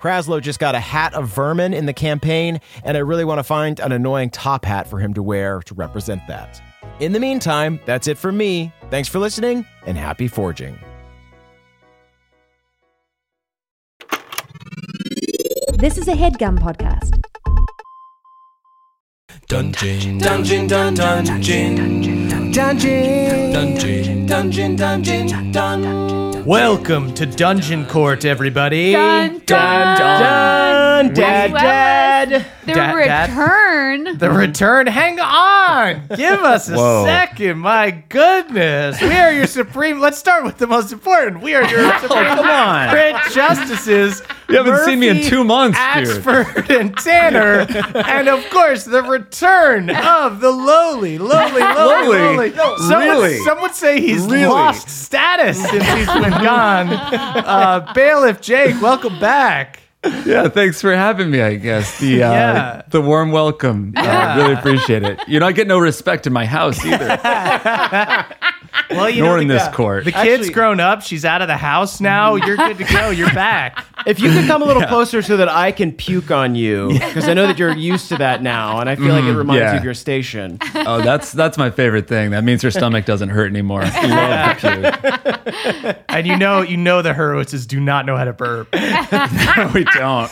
Kraslow just got a hat of vermin in the campaign, and I really want to find an annoying top hat for him to wear to represent that. In the meantime, that's it from me. Thanks for listening and happy forging. This is a headgum podcast. Dungeon, dungeon, dun, dungeon, dungeon, dungeon, dungeon, dungeon, dun. Welcome to Dungeon Court, everybody. Dun, dun, dun, dad, Well, dad. The Dad, dad. return. The return. Hang on. Give us a Whoa. second. My goodness. We are your supreme. Let's start with the most important. We are your supreme come on. crit justices. You haven't seen me in two months, dude. Axford and Tanner. and of course, the return of the lowly, lowly, lowly, Lowly? lowly. Some, Really? would, some would say he's Really? lost status since he's been gone. Uh, Bailiff Jake, welcome back. Yeah, thanks for having me. I guess the uh, Yeah. the warm welcome. I really appreciate it. You know, I get no respect in my house either. Well, you Nor know, in the, this uh, court. The kid's Actually- grown up. She's out of the house now. You're good to go. You're back. If you could come a little closer so that I can puke on you, because I know that you're used to that now, and I feel like it reminds yeah. you of your station. oh, that's that's my favorite thing. That means her stomach doesn't hurt anymore. You love the puke. And you know, you know the Hurwitzes do not know how to burp. No, we don't.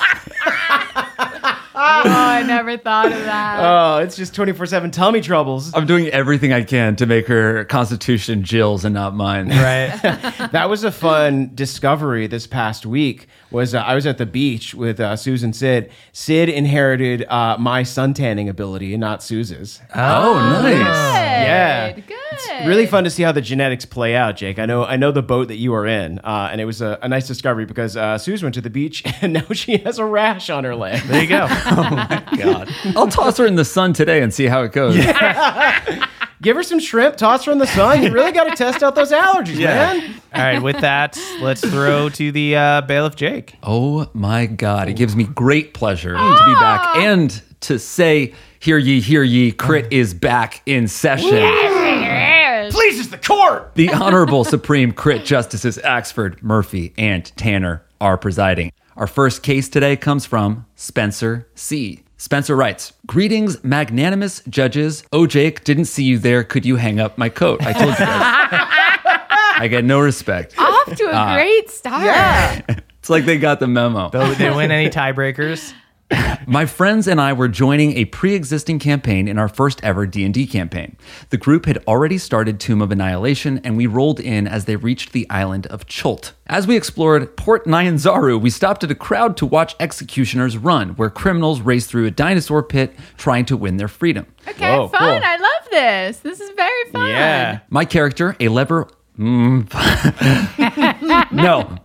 Oh, I never thought of that. Oh, it's just 24 7 tummy troubles. I'm doing everything I can to make her constitution Jill's and not mine. Right. That was a fun discovery this past week. Was uh, I was at the beach with uh, Susan Sid. Sid inherited uh, my suntanning ability and not Suze's. Oh, nice. yeah. Good. Really fun to see how the genetics play out, Jake. I know I know the boat that you are in, uh, and it was a, a nice discovery because uh, Suze went to the beach and now she has a rash on her leg. There you go. Oh my god. I'll toss her in the sun today and see how it goes. Give her some shrimp, toss her in the sun. You really got to test out those allergies, man. All right. With that, let's throw to the uh, Bailiff Jake. Oh my God. It gives me great pleasure to be back and to say, Hear ye, hear ye, Crit is back in session. Yes. Pleases the court. The Honorable Supreme Crit Justices Axford, Murphy, and Tanner are presiding. Our first case today comes from Spencer C. Spencer writes, Greetings, magnanimous judges. Oh, Jake, didn't see you there. Could you hang up my coat? I told you guys. I get no respect. Off to a Uh, great start. It's like they got the memo. Though they win any tiebreakers. My friends and I were joining a pre-existing campaign in our first ever D&D campaign. The group had already started Tomb of Annihilation and we rolled in as they reached the island of Chult. As we explored Port Nyanzaru, we stopped at a crowd to watch executioners run, where criminals race through a dinosaur pit trying to win their freedom. Okay, Whoa, fun. cool. I love this. This is very fun. Yeah. My character, a lever Mm. no.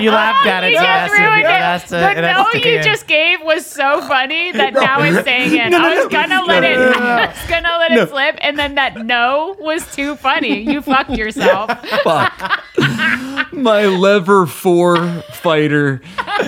You laughed at oh, it. You so just ruined it it. to- the it no you in. just gave was so funny that now it's saying it. I was gonna let it. I was gonna let it slip, and then that no was too funny. You fucked yourself. Fuck. My lever four fighter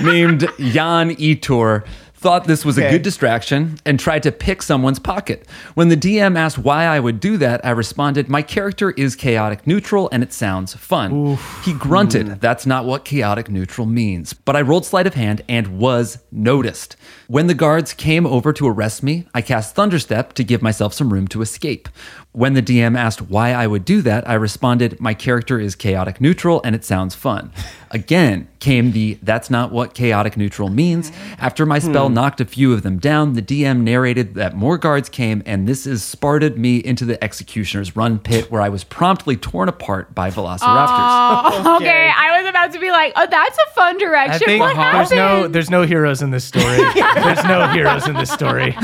named Jan Itor thought this was a good distraction and tried to pick someone's pocket. When the DM asked why I would do that, I responded, My character is chaotic neutral and it sounds fun. He grunted, hmm. That's not what chaotic neutral means. But I rolled sleight of hand and was noticed. When the guards came over to arrest me, I cast Thunderstep to give myself some room to escape. When the DM asked why I would do that, I responded, My character is chaotic neutral and it sounds fun. Again, came the that's not what chaotic neutral means. After my spell hmm. knocked a few of them down, the DM narrated that more guards came, and this is sparted me into the executioner's run pit where I was promptly torn apart by velociraptors. Oh, okay. I was about to be like, oh, that's a fun direction. I think what there's happened? no there's no heroes in this story. there's no heroes in this story.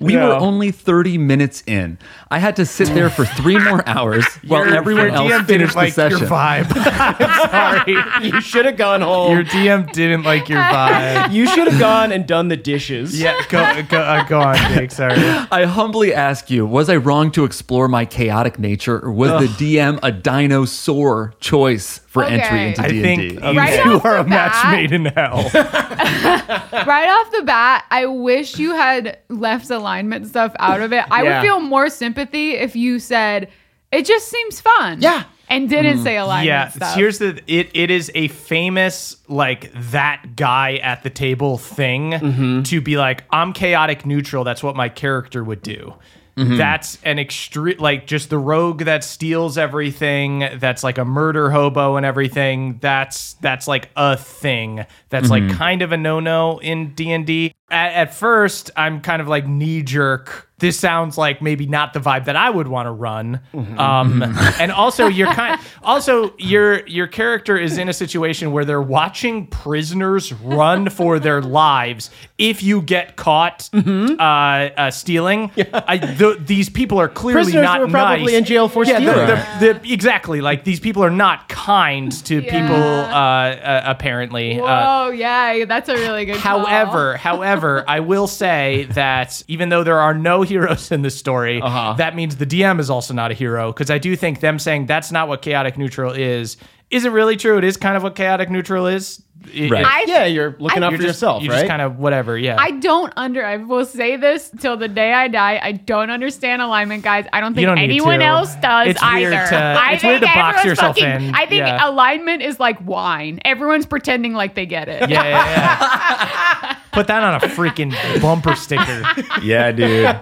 We No. were only 30 minutes in. I had to sit there for three more hours while Your- everyone your else DM finished didn't the like session. Your vibe. I'm sorry. You should have gone home. Your DM didn't like your vibe. you should have gone and done the dishes. Yeah, go go, uh, go on, Jake. Sorry. I humbly ask you, was I wrong to explore my chaotic nature, or was the DM a dinosaur choice for Okay. entry into I D&D? think you Right two are the a match bat- made in hell. right off the bat, I wish you had left alignment stuff out of it. I Yeah. would feel more sympathy if you said, it just seems fun. Yeah. And didn't say alignment yeah, stuff. here's the it. It is a famous like that guy at the table thing Mm-hmm. to be like I'm chaotic neutral. That's what my character would do. Mm-hmm. That's an extreme, like just the rogue that steals everything. That's like a murder hobo and everything. That's that's like a thing. That's Mm-hmm. like kind of a no no in D and D. At first, I'm kind of like knee jerk. This sounds like maybe not the vibe that I would want to run. Mm-hmm. Um, and also, you're kind. Also, your your character is in a situation where they're watching prisoners run for their lives. If you get caught uh, uh, stealing, I, th- these people are clearly Prisoners not were probably nice. in jail for yeah, stealing. the- the- the- exactly. Like these people are not kind to Yeah. people. Uh, uh, apparently. Uh, Whoa, yeah, that's a really good call. However, however, I will say that even though there are no heroes in this story, Uh-huh. that means the DM is also not a hero because I do think them saying that's not what chaotic neutral is isn't really true. It is kind of what chaotic neutral is. It- Right. it- I- Yeah, you're looking I- out for just, yourself, you're right? just kind of whatever. Yeah. I don't under. I will say this till the day I die. I don't understand alignment, guys. I don't think don't anyone else does It's either. weird to- I it's think weird to box yourself fucking, in. I think Yeah. alignment is like wine. Everyone's pretending like they get it. yeah, yeah, yeah. Put that on a freaking bumper sticker. yeah, dude.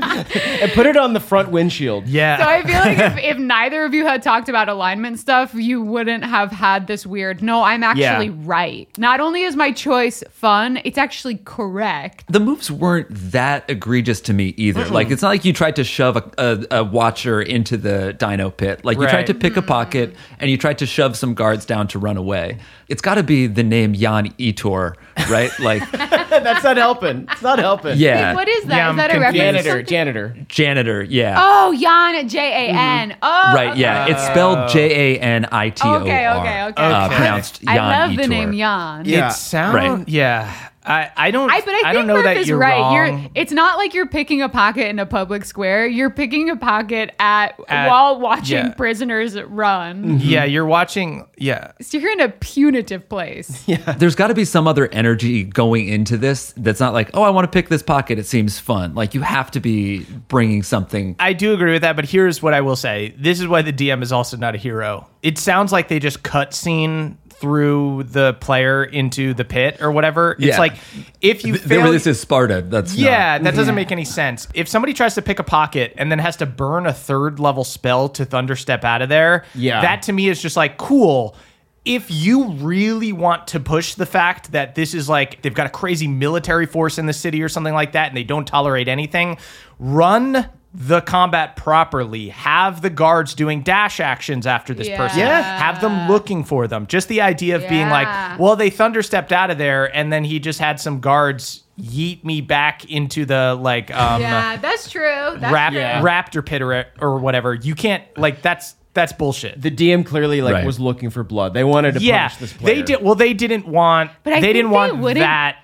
and put it on the front windshield. Yeah. So I feel like if, if neither of you had talked about alignment stuff, you wouldn't have had this weird. No, I'm actually Yeah. right. Not only is my choice fun, it's actually correct. The moves weren't that egregious to me either. Like it's not like you tried to shove a, a, a watcher into the dino pit. Like you Right. tried to pick a pocket and you tried to shove some guards down to run away. It's got to be the name Jan Itor, right? Like That's not helping. It's not helping. yeah, What is that? Yeah, Is that a reference? Janitor, janitor. janitor. Yeah. Oh, Jan, J A N. Oh, Right, yeah. It's spelled J A N I T O R. Okay, okay, okay. Uh, Okay. pronounced Jan I love the name Jan. Yeah. It sounds Right. yeah. I, I don't I, but I think don't know Murph that is you're right. wrong. You're, it's not like you're picking a pocket in a public square. You're picking a pocket at, At- while watching yeah. prisoners run. Mm-hmm. yeah, you're watching yeah. So you're in a punitive place. Yeah. There's got to be some other energy going into this that's not like, oh, I want to pick this pocket. It seems fun. Like you have to be bringing something. I do agree with that, but here's what I will say. This is why the DM is also not a hero. It sounds like they just cut scene through the player into the pit or whatever. It's Yeah. like if you Th- fail, this is Sparta. That's yeah, not- that doesn't make any sense. If somebody tries to pick a pocket and then has to burn a third level spell to thunderstep out of there, Yeah. that to me is just like cool. If you really want to push the fact that this is like they've got a crazy military force in the city or something like that and they don't tolerate anything, run the combat properly. Have the guards doing dash actions after this person. Yeah. Have them looking for them. Just the idea of being like, well, they thunder stepped out of there and then he just had some guards yeet me back into the like um yeah, that's true. That's rap- true. Yeah. raptor pit or, or whatever. You can't like that's that's bullshit. The DM clearly like Right. was looking for blood. They wanted to yeah, punish this player. they did. Well, they didn't want. But I they think didn't they want wouldn't- that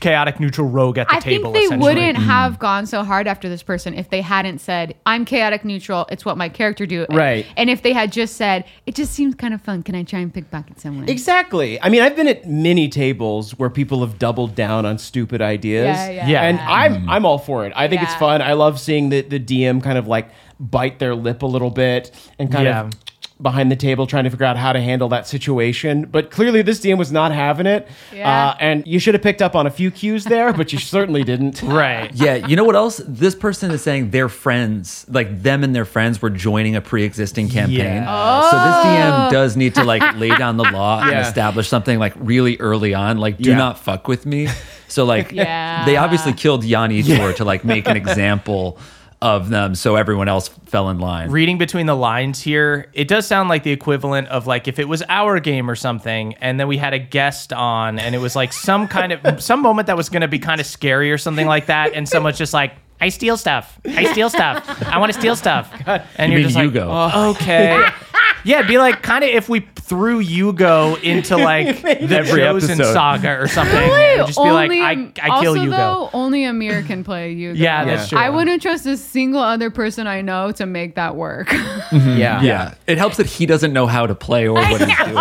chaotic neutral rogue at the table. I think they wouldn't mm. have gone so hard after this person if they hadn't said, "I'm chaotic neutral. It's what my character do." Right. And if they had just said, "It just seems kind of fun. Can I try and pickpocket someone?" Exactly. I mean, I've been at many tables where people have doubled down on stupid ideas. Yeah, yeah. Yeah. And I'm mm. I'm all for it. I think it's fun. I love seeing the, the DM kind of like bite their lip a little bit and kind Yeah. of behind the table trying to figure out how to handle that situation. But clearly this DM was not having it. Yeah. Uh, and you should have picked up on a few cues there, but you certainly didn't. Right. Yeah, you know what else? This person is saying their friends, like them and their friends, were joining a pre-existing campaign. Yeah. So this DM does need to like lay down the law and establish something like really early on, like do Yeah. not fuck with me. So like, Yeah. they obviously killed Yanni Tor to like make an example of them, so everyone else fell in line. Reading between the lines here, it does sound like the equivalent of like if it was our game or something, and then we had a guest on, and it was like some kind of some moment that was going to be kind of scary or something like that, and someone's just like. I steal stuff. I steal stuff. I want to steal stuff. And You you're mean just like, Hugo. "Oh, okay. Yeah, it'd be like kind of if we threw Hugo into like the Every Chosen episode. Saga or something. and Really? just be like, Only I, Am- I kill also, Hugo. Though, only Amir can play Hugo. yeah, that's true. I wouldn't trust a single other person I know to make that work. Mm-hmm. Yeah. Yeah, it helps that he doesn't know how to play or what he's doing.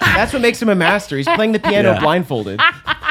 That's what makes him a master. He's playing the piano Yeah. blindfolded.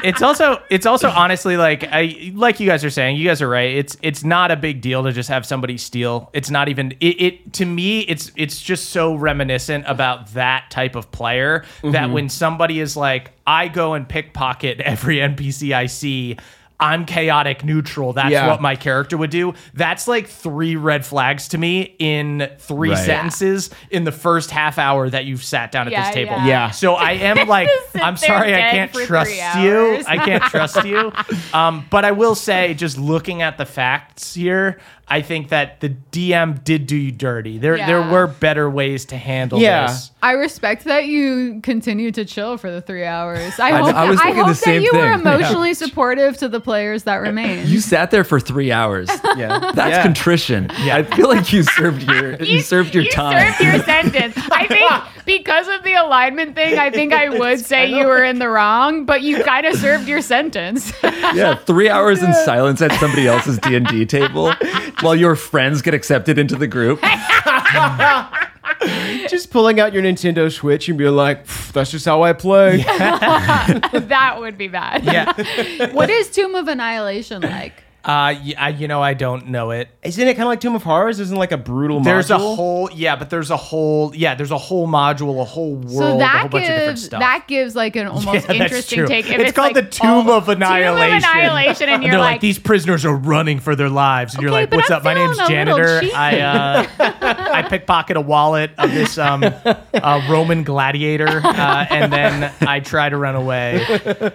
It's also it's also honestly like I like you guys are saying you guys are right. It's it's not a big deal to just have somebody steal. It's not even it, it to me it's it's just so reminiscent about that type of player that mm-hmm. when somebody is like I go and pickpocket every NPC I see I'm chaotic neutral. That's Yeah. what my character would do. That's like three red flags to me in three Right. sentences in the first half hour that you've sat down at Yeah, this table. yeah. Yeah. So I am like, sit I'm there sorry, I dead can't for trust three you. hours. I can't trust you. Um, but I will say, just looking at the facts here, I think that the DM did do you dirty. There, there were better ways to handle Yeah. this. I respect that you continued to chill for the three hours. I I- hope, I was I hope the that same you were thing. emotionally supportive to the players that remained. You sat there for three hours. Yeah. That's Yeah. contrition. Yeah. I feel like you served your you, served your you time. served your sentence. I think because of the alignment thing, I think I would say you were in the wrong, but you kind of served your sentence. yeah, three hours in silence at somebody else's D and D table while your friends get accepted into the group. Just pulling out your Nintendo Switch and being like, that's just how I play. that would be bad. Yeah. What is Tomb of Annihilation like? Uh, y- I, you know, I don't know it. Isn't it kind of like Tomb of Horrors? Isn't it like a brutal There's a whole, yeah, but there's a whole, yeah, there's a whole module, a whole world, So a that whole bunch of different gives stuff. that gives like an almost Yeah, that's interesting true. take. If It's it's, called like the Tomb all- of Annihilation. Tomb of Annihilation, and And you're they're like, like, these prisoners are running for their lives, and you're Okay, like, but "What's I'm up? My name's a little janitor. cheeky." I uh, I pickpocket a wallet of this um uh, Roman gladiator, uh, and then I try to run away."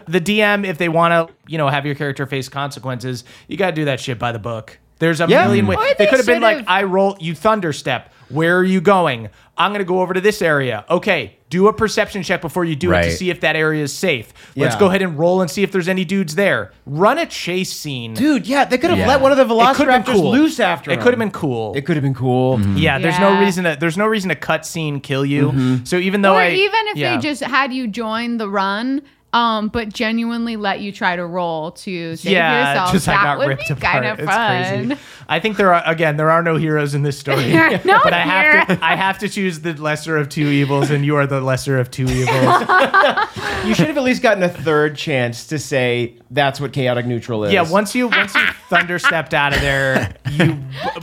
The DM, if they want to, you know, have your character face consequences, you got to do that shit by the book. There's a Yeah. million ways. They they could have been like, "I roll, you thunderstep. Where are you going? I'm gonna go over to this area. Okay." Do a perception check before you do it to see if that area is safe. Let's Yeah. go ahead and roll and see if there's any dudes there. Run a chase scene. Dude, yeah, they could have Yeah. let one of the It could have Velociraptors cool. loose after It could have been cool. It could have been cool. Mm-hmm. yeah, there's no reason to there's no reason to cut scene kill you. Mm-hmm. So even though or I even if yeah. they just had you join the run, um, but genuinely let you try to roll to save yeah, yourself, just that I got would ripped be apart. kind of It's fun. crazy. I think there are again there are no heroes in this story, no but I have to. I have to choose the lesser of two evils, and you are the lesser of two evils. You should have at least gotten a third chance to say that's what chaotic neutral is. yeah, once you once you thunder stepped out of there, you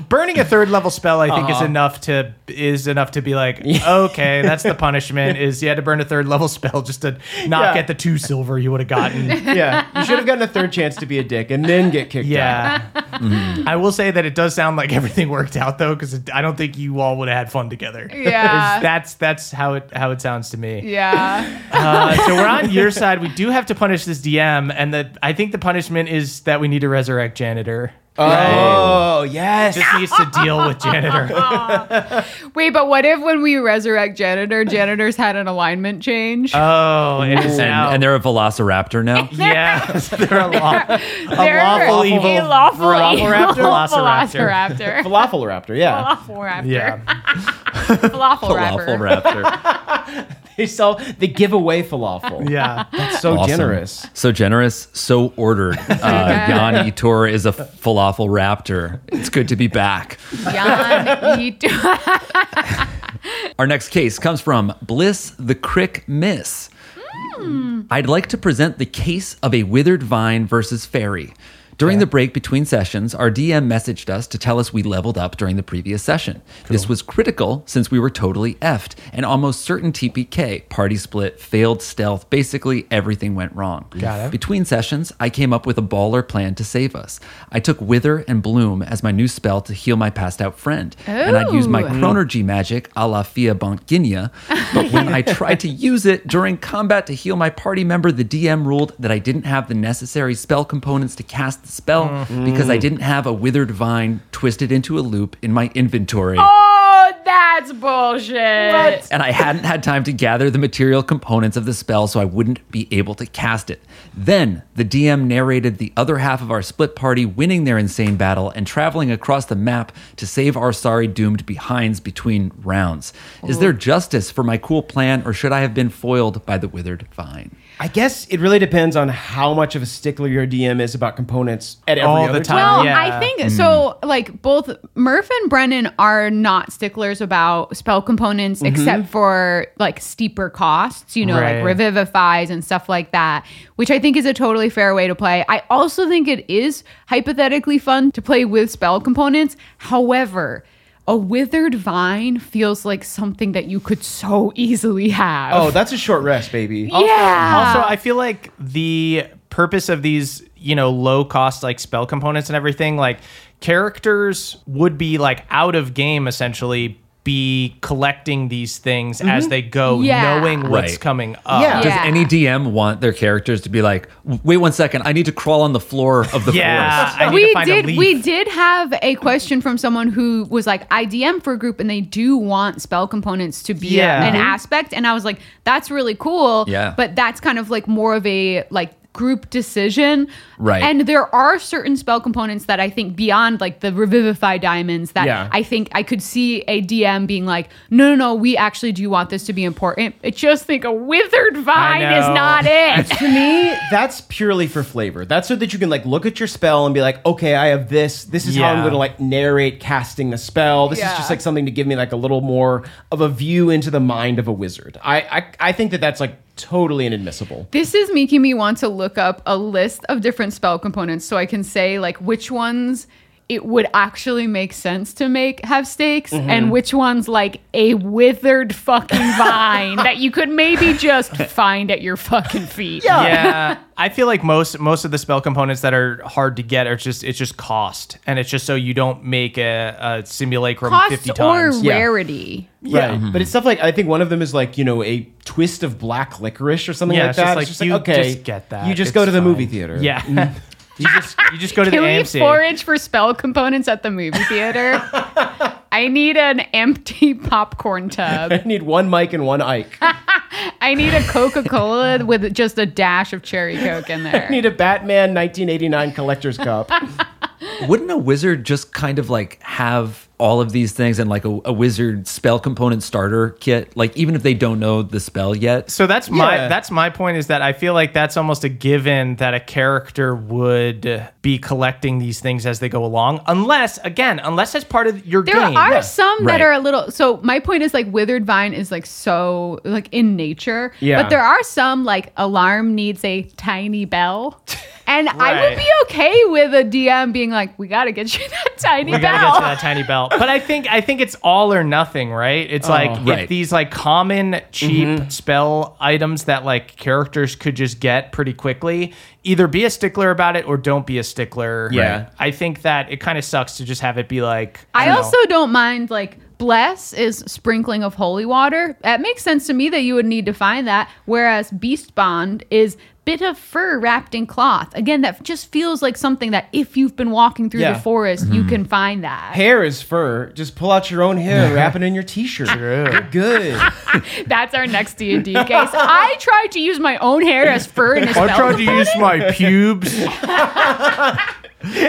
burning a third level spell I think is Uh-huh. enough to is enough to be like okay, that's the punishment is you had to burn a third level spell just to not Yeah. get the two silver you would have gotten. yeah, you should have gotten a third chance to be a dick and then get kicked out. Yeah. I will say that it does sound like everything worked out though, because I don't think you all would have had fun together. Yeah. that's that's how it how it sounds to me. Yeah. Uh, so we're on your side. We do have to punish this DM, and the I think the punishment is that we need to resurrect janitor. Oh yes. Just needs to deal with janitor. Wait, but what if when we resurrect janitor, janitors had an alignment change? Oh, it is And, now. and they're a velociraptor now. yes, they're a law, a They're lawful evil, a lawful evil velociraptor. velociraptor. Falafel raptor. Yeah. Falafel raptor. Yeah. Falafel Falafel rapper. raptor. they sell, they give away falafel. Yeah. That's so Awesome. generous. So generous, so ordered. Uh, Jan Itor is a falafel raptor. It's good to be back. Jan, you do- Our next case comes from Bliss the Crick Miss. I'd like to present the case of a withered vine versus fairy. During the break between sessions, our DM messaged us to tell us we leveled up during the previous session. This was critical since we were totally effed and almost certain TPK, party split, failed stealth, basically everything went wrong. Got it. Between sessions, I came up with a baller plan to save us. I took Wither and Bloom as my new spell to heal my passed out friend, and I'd use my Ooh. Chronurgy magic a la Fia Bonkinia. But when I tried to use it during combat to heal my party member, the DM ruled that I didn't have the necessary spell components to cast the spell mm. because I mm. didn't have a withered vine twisted into a loop in my inventory. oh, that's bullshit. And I hadn't had time to gather the material components of the spell, so I wouldn't be able to cast it. Then the DM narrated the other half of our split party winning their insane battle and traveling across the map to save our sorry doomed behinds between rounds. Is there justice for my cool plan, or should I have been foiled by the withered vine? I guess it really depends on how much of a stickler your DM is about components at every All other the time. Well, Yeah. I think hmm. so. Like both Murph and Brennan are not sticklers about spell components, mm-hmm. except for like steeper costs. You know, Right. like revivifies and stuff like that, which I think is a totally fair way to play. I also think it is hypothetically fun to play with spell components. However. A withered vine feels like something that you could so easily have. Oh, that's a short rest, baby. yeah. Also, I feel like the purpose of these, you know, low cost like spell components and everything, like characters would be like out of game essentially be collecting these things as they go, Yeah. knowing what's Right. coming up. Yeah. Does Yeah. any DM want their characters to be like, wait one second, I need to crawl on the floor of the Yeah, forest? I need we to find did a leaf. we did have a question from someone who was like IDM for a group and they do want spell components to be Yeah. an Mhm. aspect and I was like that's really cool Yeah. but that's kind of like more of a like group decision Right. and there are certain spell components that I think beyond like the revivify diamonds that Yeah. I think I could see a DM being like no no no we actually do want this to be important I just think a withered vine is not it to me, that's purely for flavor. That's so that you can like look at your spell and be like, okay, I have this. This is how I'm going to like narrate casting the spell. This Yeah. is just like something to give me like a little more of a view into the mind of a wizard. I I, I think that that's like totally inadmissible. This is making me want to look up a list of different spell components so I can say like which ones it would actually make sense to make have stakes mm-hmm. and which ones like a withered fucking vine that you could maybe just find at your fucking feet. yeah, I feel like most most of the spell components that are hard to get are just it's just cost, and it's just so you don't make a, a simulacrum Cost fifty or times. Yeah. rarity. Right. But mm-hmm. it's stuff like I think one of them is like, you know, a twist of black licorice or something Yeah, like it's just that. like, it's you okay, just get that. You just It's go to the fine. movie theater. Yeah, you just you just go to Can the we AMC. forage for spell components at the movie theater? I need an empty popcorn tub. I need one Mike and one Ike. I need a Coca Cola with just a dash of cherry Coke in there. I need a Batman 1989 collector's cup. Wouldn't a wizard just kind of like have all of these things and like a, a wizard spell component starter kit? Like even if they don't know the spell yet? So that's my that's my point is that I feel like that's almost a given that a character would be collecting these things as they go along, unless again, unless that's part of your game. There are Yeah. some Right. that are a little. So my point is like withered vine is like so like in nature. Yeah. But there are some like alarm needs a tiny bell. And I would be okay with a DM being like, "We got to get you that tiny we gotta get to that tiny bell. But I think I think it's all or nothing, right? It's like oh. Right. if these like common cheap mm-hmm. spell items that like characters could just get pretty quickly, either be a stickler about it or don't be a stickler. Yeah. I think that it kind of sucks to just have it be like I don't know. also don't mind like bless is sprinkling of holy water. That makes sense to me that you would need to find that. Whereas beast bond is bit of fur wrapped in cloth. Again, that just feels like something that if you've been walking through Yeah. the forest, you mm-hmm. can find that. Hair is fur. Just pull out your own hair, wrap it in your t-shirt. You're good. That's our next D and D case. I tried to use my own hair as fur in a spell. I tried to use my pubes.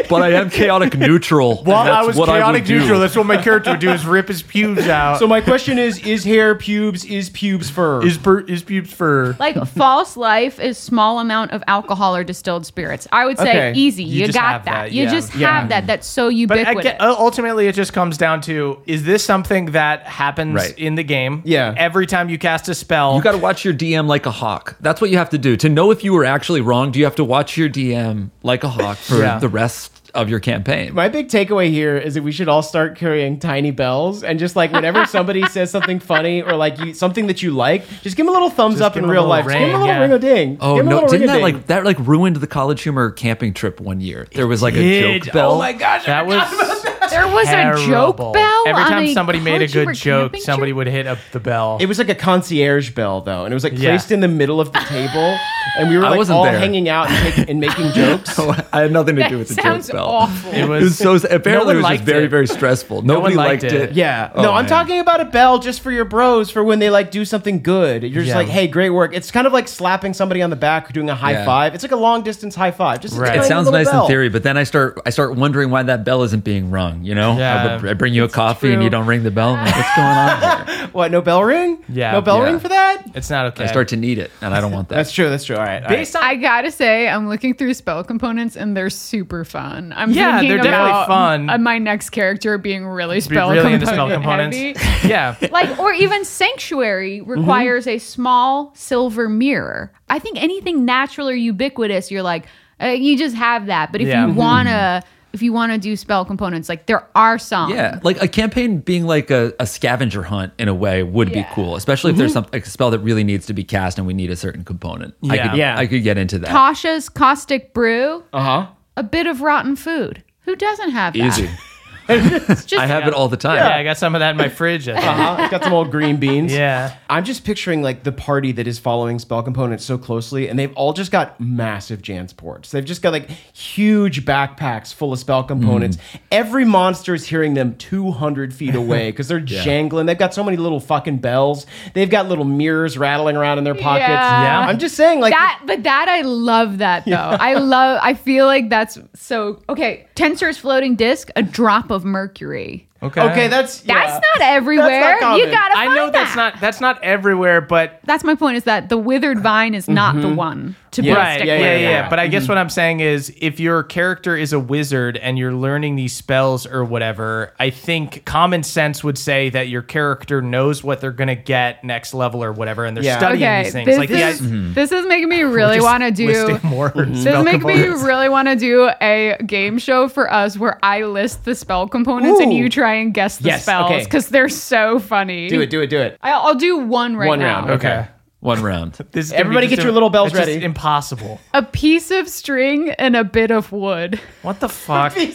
but I am chaotic neutral. and While I that's was what chaotic would do. neutral, that's what my character would do is rip his pubes out. So my question is: Is hair pubes? Is pubes fur? is, per, is pubes fur? Like false life is small amount of alcohol or distilled spirits. I would say Okay. easy. You You, got that. that, You yeah. just Yeah. have that. That's so But I ubiquitous. get, uh, ultimately, it just comes down to: is this something that happens Right. in the game? Yeah. Every time you cast a spell, You got to watch your DM like a hawk. That's what you have to do. To know if you were actually wrong, do you have to watch your DM like a hawk for Yeah. the rest of your campaign? My big takeaway here is that we should all start carrying tiny bells and just like whenever somebody says something funny or like you, something that you like, just give them a little thumbs up give in 'em a real little life. Just give them a little yeah. ring a ding. Oh give 'em a no! little Didn't that ring-a-ding. like that like ruined the college humor camping trip one year? There was like a Did. joke bell. Oh my gosh! I that was there was a joke terrible. bell. Every time a somebody made a good joke, somebody trip? would hit up the bell. It was like a concierge bell though, and it was like Yeah. placed in the middle of the table, and we were like all there. hanging out and, taking, and making jokes. I had nothing to That do with the sounds joke bell. awful. It It was so apparently one it was just very it. very stressful. Nobody one liked liked, it. it. Yeah. Oh, no, I'm talking about a bell just for your bros for when they like do something good. You're just Yeah. like, hey, great work. It's kind of like slapping somebody on the back or doing a high Yeah. five. It's like a long distance high five. Just Right. It sounds nice bell. in theory, but then I start I start wondering why that bell isn't being rung. You know, Yeah. I, I bring you a coffee and you don't ring the bell. I'm like, What's going on here? What? No bell ring? Yeah. No bell Yeah. ring for that? It's not okay. I start to need it, and I don't want that. That's true. That's true. All right. all right. based on I gotta say, I'm looking through spell components and they're super fun. I'm Yeah, thinking they're definitely about fun. uh, my next character being really be spell really into component spell components. heavy. yeah. like or even sanctuary requires a small silver mirror i think anything natural or ubiquitous you're like uh, you just have that but if Yeah. you wanna if you want to do spell components like there are some Yeah, like a campaign being like a, a scavenger hunt in a way would Yeah. be cool, especially if there's some like a spell that really needs to be cast and we need a certain component. I Yeah. could, Yeah. I could get into that. tasha's caustic brew Uh huh. a bit of rotten food who doesn't have that Easy. It's just I have it all the time. Yeah, I got some of that in my fridge. I think. Uh-huh. It's got some old green beans. Yeah. I'm just picturing like the party that is following spell components so closely, and they've all just got massive Jansports. They've just got like huge backpacks full of spell components. Every monster is hearing them 200 feet away because they're jangling. They've got so many little fucking bells. They've got little mirrors rattling around in their pockets. Yeah. I'm just saying, like, that but that i love that though i love i feel like that's so okay tensor's floating disc a drop of mercury Okay. okay, that's that's not everywhere common. you gotta I find know that's that. not that's not everywhere, but that's my point is that the withered vine is not the mm-hmm. one to Yeah. put a right, stick yeah, yeah, yeah, yeah. But I guess mm-hmm. what I'm saying is, if your character is a wizard and you're learning these spells or whatever, I think common sense would say that your character knows what they're gonna get next level or whatever, and they're Yeah. studying Okay, these things. this, like is, the, this is making me really want to do. more This spell makes me really want to do a game show for us where I list the spell components and you try and guess the Yes, spells okay. because they're so funny. Do it, do it, do it. I- I'll do one right One now. round, okay. Okay. One round. This is gonna be Everybody just get a- your little bells it's just ready. impossible. A piece of string and a bit of wood. What the fuck? Ding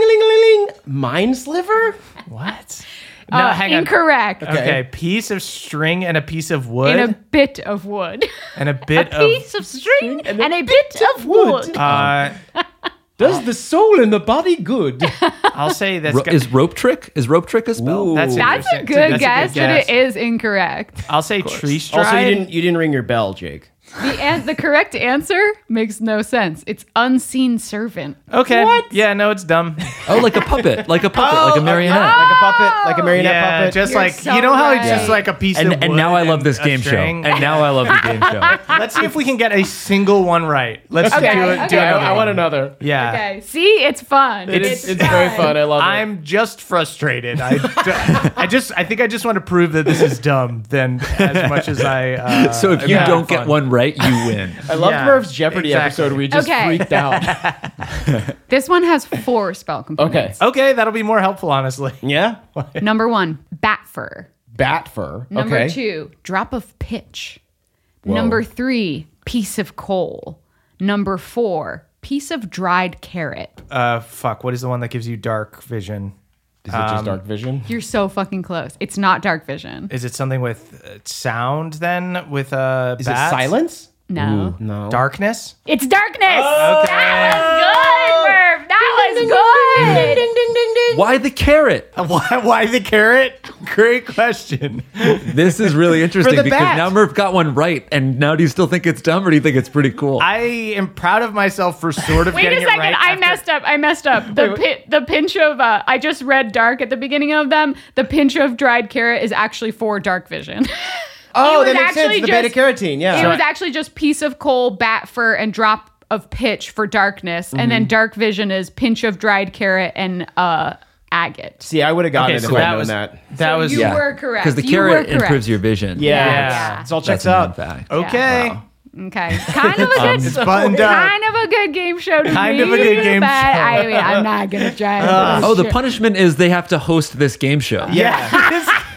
a ling a ling Mind sliver? what? No, Uh, hang on. incorrect. Okay, piece of string and a piece of wood And a bit of wood. and a a bit of. piece of string and a, bit, of wood. Uh, Does the soul in the body good? I'll say that's. Ro- go- is rope trick? Is rope trick a spell? Ooh. That's That's a interesting. good That's a guess, guess. but it is incorrect. I'll say tree stride. also, you didn't you didn't ring your bell, Jake. The, an- the correct answer makes no sense. It's unseen servant. Okay. What? Yeah, no, it's dumb. Oh, like a puppet, like a puppet, like a marionette. like a puppet, like a marionette yeah, puppet. just You're like so you know how it's right. just like a piece and of and wood now I love this a game show. string. And now I love the game show. Let's see if we can get a single one right. Let's Okay, do it. Do okay. I, another I want one. another. Yeah. Okay, see, it's fun. It is, it's very fun. I love it. I'm just frustrated. I, I just I think I just want to prove that this is dumb. Then as much as I. Uh, So if you don't get fun. one right, you win. I loved Yeah, Murph's Jeopardy exactly. episode we just Okay. freaked out. This one has four spell components. Okay, Okay, that'll be more helpful, honestly. yeah? Number one, bat fur. Bat fur. Number okay. two, drop of pitch. Number three, piece of coal. Number four, piece of dried carrot. Uh, fuck. What is the one that gives you dark vision? Is it just dark vision? You're so fucking close. It's not dark vision. Is it something with uh, sound then? With uh, Is bats? it silence? No. No. Darkness? It's darkness. Okay. That was good, Murph. That was good. Why the carrot? Why, why the carrot? Great question. This is really interesting because bat. now Murph got one right. And now do you still think it's dumb or do you think it's pretty cool? I am proud of myself for sort of Wait a getting second, it right. I after- messed up. I messed up. The pi- the pinch of uh, I just read dark at the beginning of them. The pinch of dried carrot is actually for dark vision. Oh, It that makes sense. The just- beta carotene. Yeah. it was actually just piece of coal, bat fur, and drop of pitch for darkness, and then mm-hmm. dark vision is pinch of dried carrot and uh, agate. See, I would have gotten Okay, it so if I'd that known that. that So was you were correct. Because the You carrot improves your vision. Yeah. Yeah. It's all That's checks a out. fact. okay. Wow. Okay, kind of a um, good, It's buttoned up. kind of a good game show to Kind me, of a good game but show. I mean, I'm not gonna try. and uh, Oh, the shit. punishment is they have to host this game show. Yeah.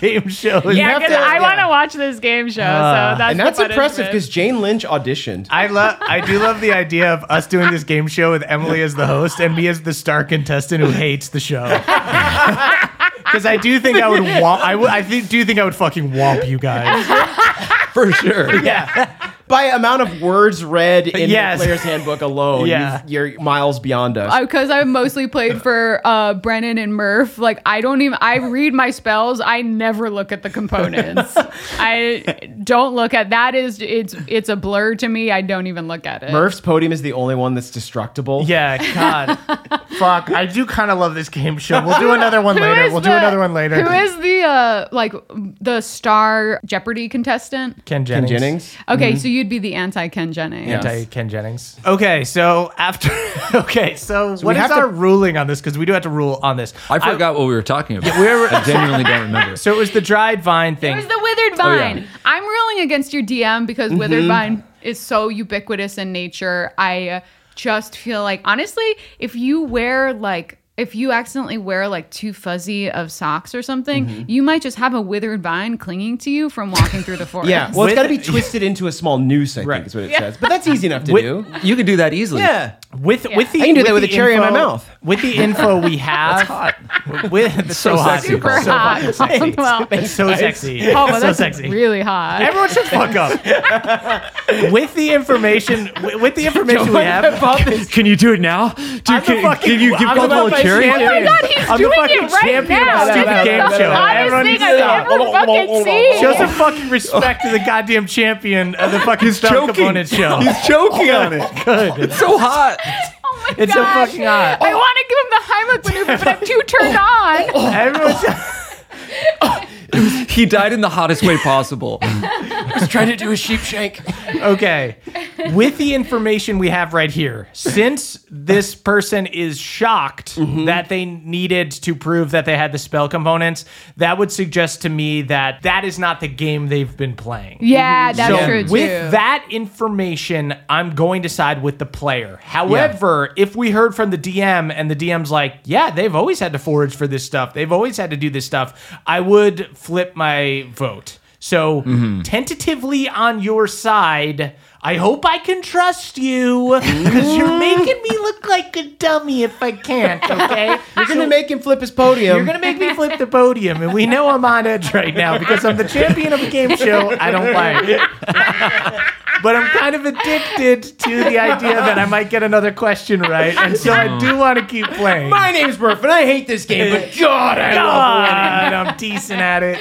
this, this game show is Yeah, have because to- I yeah. want to watch this game show. Uh, so that's And that's the impressive punishment. because Jane Lynch auditioned. I love. I do love the idea of us doing this game show with Emily as the host and me as the star contestant who hates the show. Because I do think I would. Womp, I would. I do think I would fucking womp you guys. For sure. Yeah. By amount of words read in Yes. the player's handbook alone, Yeah. you've- you're miles beyond us. because I've mostly played for uh, Brennan and Murph. Like I don't even I read my spells. I never look at the components. I don't look at that. Is it's it's a blur to me. I don't even look at it. Murph's podium is the only one that's destructible. Yeah. God. Fuck. I do kind of love this game show. We'll do another one later. We'll do another one later. Who is the uh like the star Jeopardy contestant? Ken Ken Jennings? Jennings. Okay, so you'd be the anti Ken Jennings. Anti Ken Jennings. Okay, so after okay, so, what we is have to- our ruling on this? Because we do have to rule on this. I forgot what we were talking about. we were- I genuinely don't remember. So it was the dried vine thing. It thing. was the withered Oh, yeah. vine. I'm ruling against your DM because withered Mm-hmm. vine is so ubiquitous in nature. I uh, just feel like, honestly, if you wear like, if you accidentally wear like too fuzzy of socks or something, Mm-hmm. you might just have a withered vine clinging to you from walking through the forest. Yeah, well, it's got to be twisted into a small noose, I Right. think is what it says. But that's easy enough to With- do. You can do that easily. Yeah. With with the I can do that with with the a cherry in my mouth. With the info we have, with it's so, So hot, super Super so hot. fucking sexy. Well, It's so sexy. oh, well, so that's sexy. really hot. Everyone should fuck up. with the information, with, with the information we have, Can you do it now? Do, I'm the can, fucking- can you give I'm a fucking cherry? champion. Oh my God, he's I'm doing the fucking it right champion now. This stupid is game the show. hottest Everyone thing I've to ever fucking seen. show some fucking respect to the goddamn champion of the fucking spell choking. component show. He's choking oh on it. Good. It's so hot. Oh my It's so fucking hot. I want to give him the Heimlich maneuver, but I'm too turned oh. on. Everyone's oh. He died in the hottest way possible. He's trying to do a sheep shank. okay. With the information we have right here, since this person is shocked mm-hmm. that they needed to prove that they had the spell components, that would suggest to me that that is not the game they've been playing. Yeah, that's mm-hmm. So true too. with that information, I'm going to side with the player. However, if we heard from the DM and the DM's like, yeah, they've always had to forage for this stuff, they've always had to do this stuff, I would flip my vote. So mm-hmm. tentatively on your side, I hope I can trust you because you're making me look like a dummy if I can't. Okay, You're going to make him flip his podium. you're gonna make me flip the podium, and we know I'm on edge right now because I'm the champion of a game show I don't like. But I'm kind of addicted to the idea that I might get another question right, and so I do mm. want to keep playing. My name's Murph, and I hate this game, but God, I love winning. God, I'm decent at it.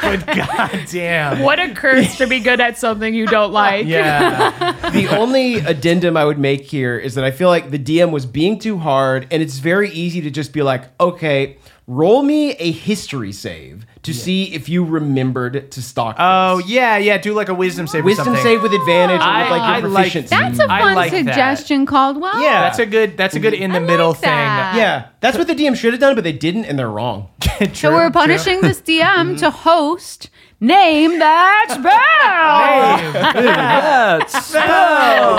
But goddamn. what a curse to be good at something you don't like. Yeah. the only addendum I would make here is that I feel like the DM was being too hard, and it's very easy to just be like, okay, roll me a history save to see if you remembered to stock. Oh this. yeah, yeah. Do like a wisdom save. wisdom something. save with advantage or I- with like I your like proficiency. That's a fun like that. suggestion, Caldwell. Yeah. That's a good. That's a good in the I middle that. thing. yeah, that's what the DM should have done, but they didn't, and they're wrong. True, So we're true. punishing this DM to mm-hmm. host Name That Spell.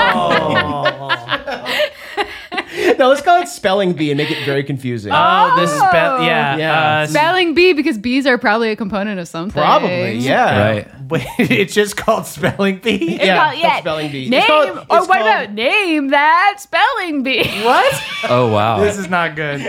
No, let's call it spelling bee and make it very confusing. Oh, this spell. Yeah. Yeah. Uh, Spelling bee because bees are probably a component of something. Probably, yeah. Right. Wait, it's just called spelling bee. It's Yeah, called- yeah. called spelling bee. It's Name, called- or it's what called- about name that spelling bee? What? Oh wow. This is not good.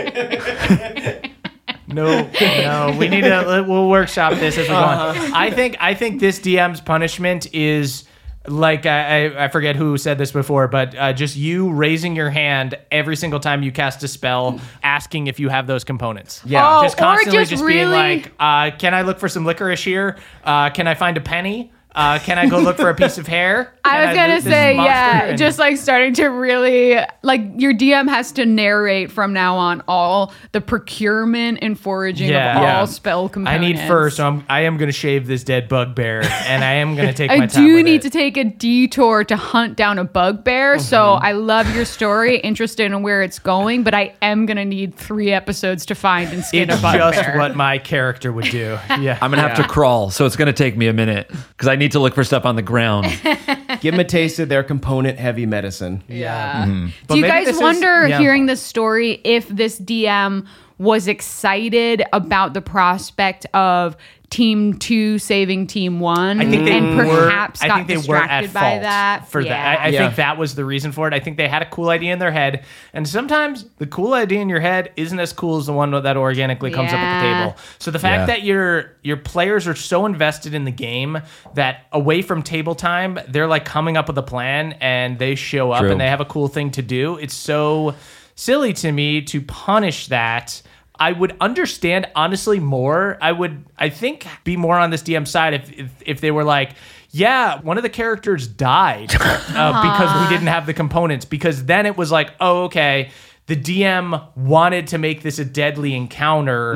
No, no. We need to. We'll workshop this as we go on. I think. I think this DM's punishment is like I, I I forget who said this before, but uh, just you raising your hand every single time you cast a spell, asking if you have those components. Yeah. Oh, just or constantly just just, being like, uh, "Can I look for some licorice here? Uh, can I find a penny? Uh, can I go look for a piece of hair?" I was gonna loot this say, yeah, And- just like starting to really like your DM has to narrate from now on all the procurement and foraging Yeah. of all Yeah. spell I need fur, so I'm, I am going to shave this dead bugbear, and I am going to take I my time do with need it. to take a detour to hunt down a bugbear. So Mm-hmm. I love your story, interested in where it's going, but I am gonna need three episodes to find and skin It's a bugbear. just what my character would do. Yeah, I'm gonna have to crawl, so it's gonna take me a minute because I need to look for stuff on the ground. Give them a taste of their component heavy medicine. Yeah. Mm-hmm. But Do you guys this is- wonder, yeah. hearing this story, if this DM was excited about the prospect of Team Two saving Team One, I think they and were. perhaps I got think they were distracted at by fault that for Yeah. that. I, I Yeah. think that was the reason for it. I think they had a cool idea in their head, and sometimes the cool idea in your head isn't as cool as the one that organically comes up at the table. So the fact Yeah. that your your players are so invested in the game that away from table time, they're like coming up with a plan and they show up True. and they have a cool thing to do. It's so silly to me to punish that. I would understand honestly more. I would, I think, be more on this DM side if if, if they were like, yeah, one of the characters died uh, because we didn't have the components. Because then it was like, oh, okay. The DM wanted to make this a deadly encounter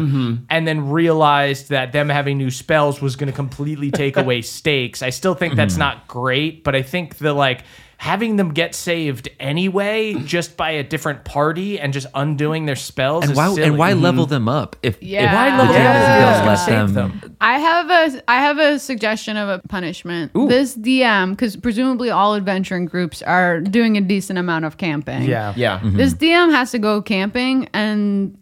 and then realized that them having new spells was going to completely take away stakes. I still think that's not great, but I think the like having them get saved anyway just by a different party and just undoing their spells And is why silly. and why mm-hmm. level them up if, Yeah. if Why level DM them up? Yeah. let Save them, them. I have a I have a suggestion of a punishment. This DM, because presumably all adventuring groups are doing a decent amount of camping. Yeah. Yeah. Mm-hmm. This DM has to go camping and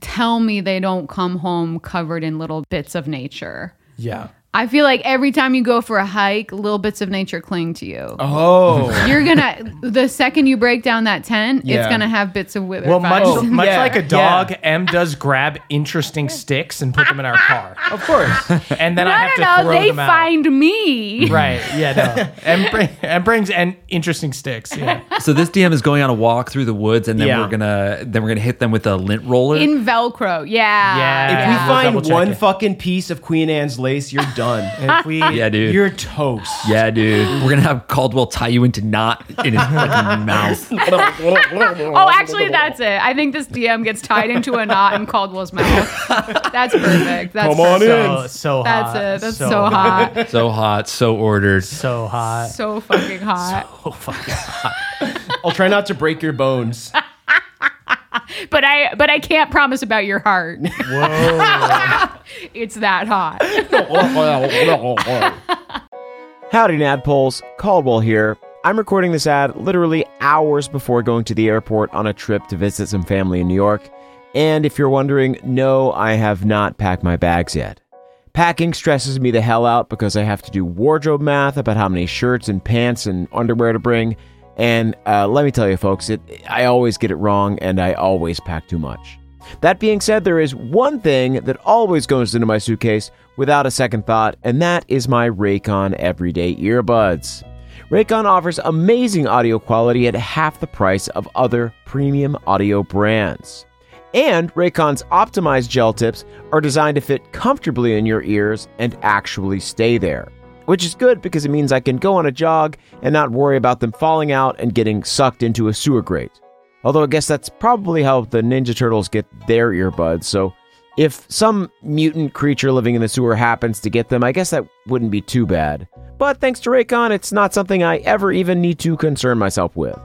tell me they don't come home covered in little bits of nature. Yeah. I feel like every time you go for a hike, little bits of nature cling to you. Oh. You're gonna the second you break down that tent, Yeah. it's gonna have bits of wither. Well, much oh, vibes. much Yeah, like a yeah. dog, M does grab interesting sticks and put them in our car, of course. and then no, I have no, to no. throw They them out. find me. Right? Yeah. No. M, bring, M brings and interesting sticks. Yeah. so this DM is going on a walk through the woods, and then Yeah. we're gonna then we're gonna hit them with a lint roller. In Velcro, yeah. Yeah. If Yeah. we We'll find double check one it. fucking piece of Queen Anne's lace, you're done. If we, yeah, dude. You're toast. yeah, dude. We're gonna have Caldwell tie you into knot in his fucking mouth. Oh, actually, that's it. I think this DM gets tied into a knot in Caldwell's mouth. That's perfect. That's Come on perfect. so so That's hot. it. That's so, hot. hot. So hot, so ordered. So hot. So fucking hot. Oh fucking hot. I'll try not to break your bones. But I but I can't promise about your heart. whoa. It's that hot. Howdy, Naddpoles. Caldwell here. I'm recording this ad literally hours before going to the airport on a trip to visit some family in New York. And if you're wondering, no, I have not packed my bags yet. Packing stresses me the hell out because I have to do wardrobe math about how many shirts and pants and underwear to bring. And uh, let me tell you, folks, it, I always get it wrong and I always pack too much. That being said, there is one thing that always goes into my suitcase without a second thought, and that is my Raycon Everyday Earbuds. Raycon offers amazing audio quality at half the price of other premium audio brands. And Raycon's optimized gel tips are designed to fit comfortably in your ears and actually stay there. Which is good because it means I can go on a jog and not worry about them falling out and getting sucked into a sewer grate. Although I guess that's probably how the Ninja Turtles get their earbuds, so if some mutant creature living in the sewer happens to get them, I guess that wouldn't be too bad. But thanks to Raycon, it's not something I ever even need to concern myself with.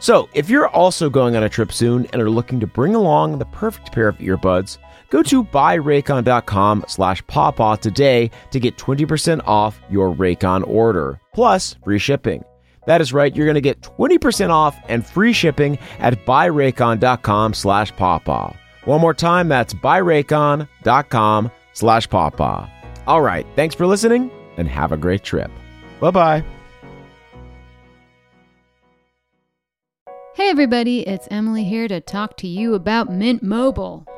So, if you're also going on a trip soon and are looking to bring along the perfect pair of earbuds, go to buyraycon.com slash pawpaw today to get 20% off your Raycon order, plus free shipping. That is right, you're going to get 20% off and free shipping at buyraycon.com slash pawpaw. One more time, that's buyraycon.com slash pawpaw. All right, thanks for listening and have a great trip. Bye-bye. Hey everybody, it's Emily here to talk to you about Mint Mobile.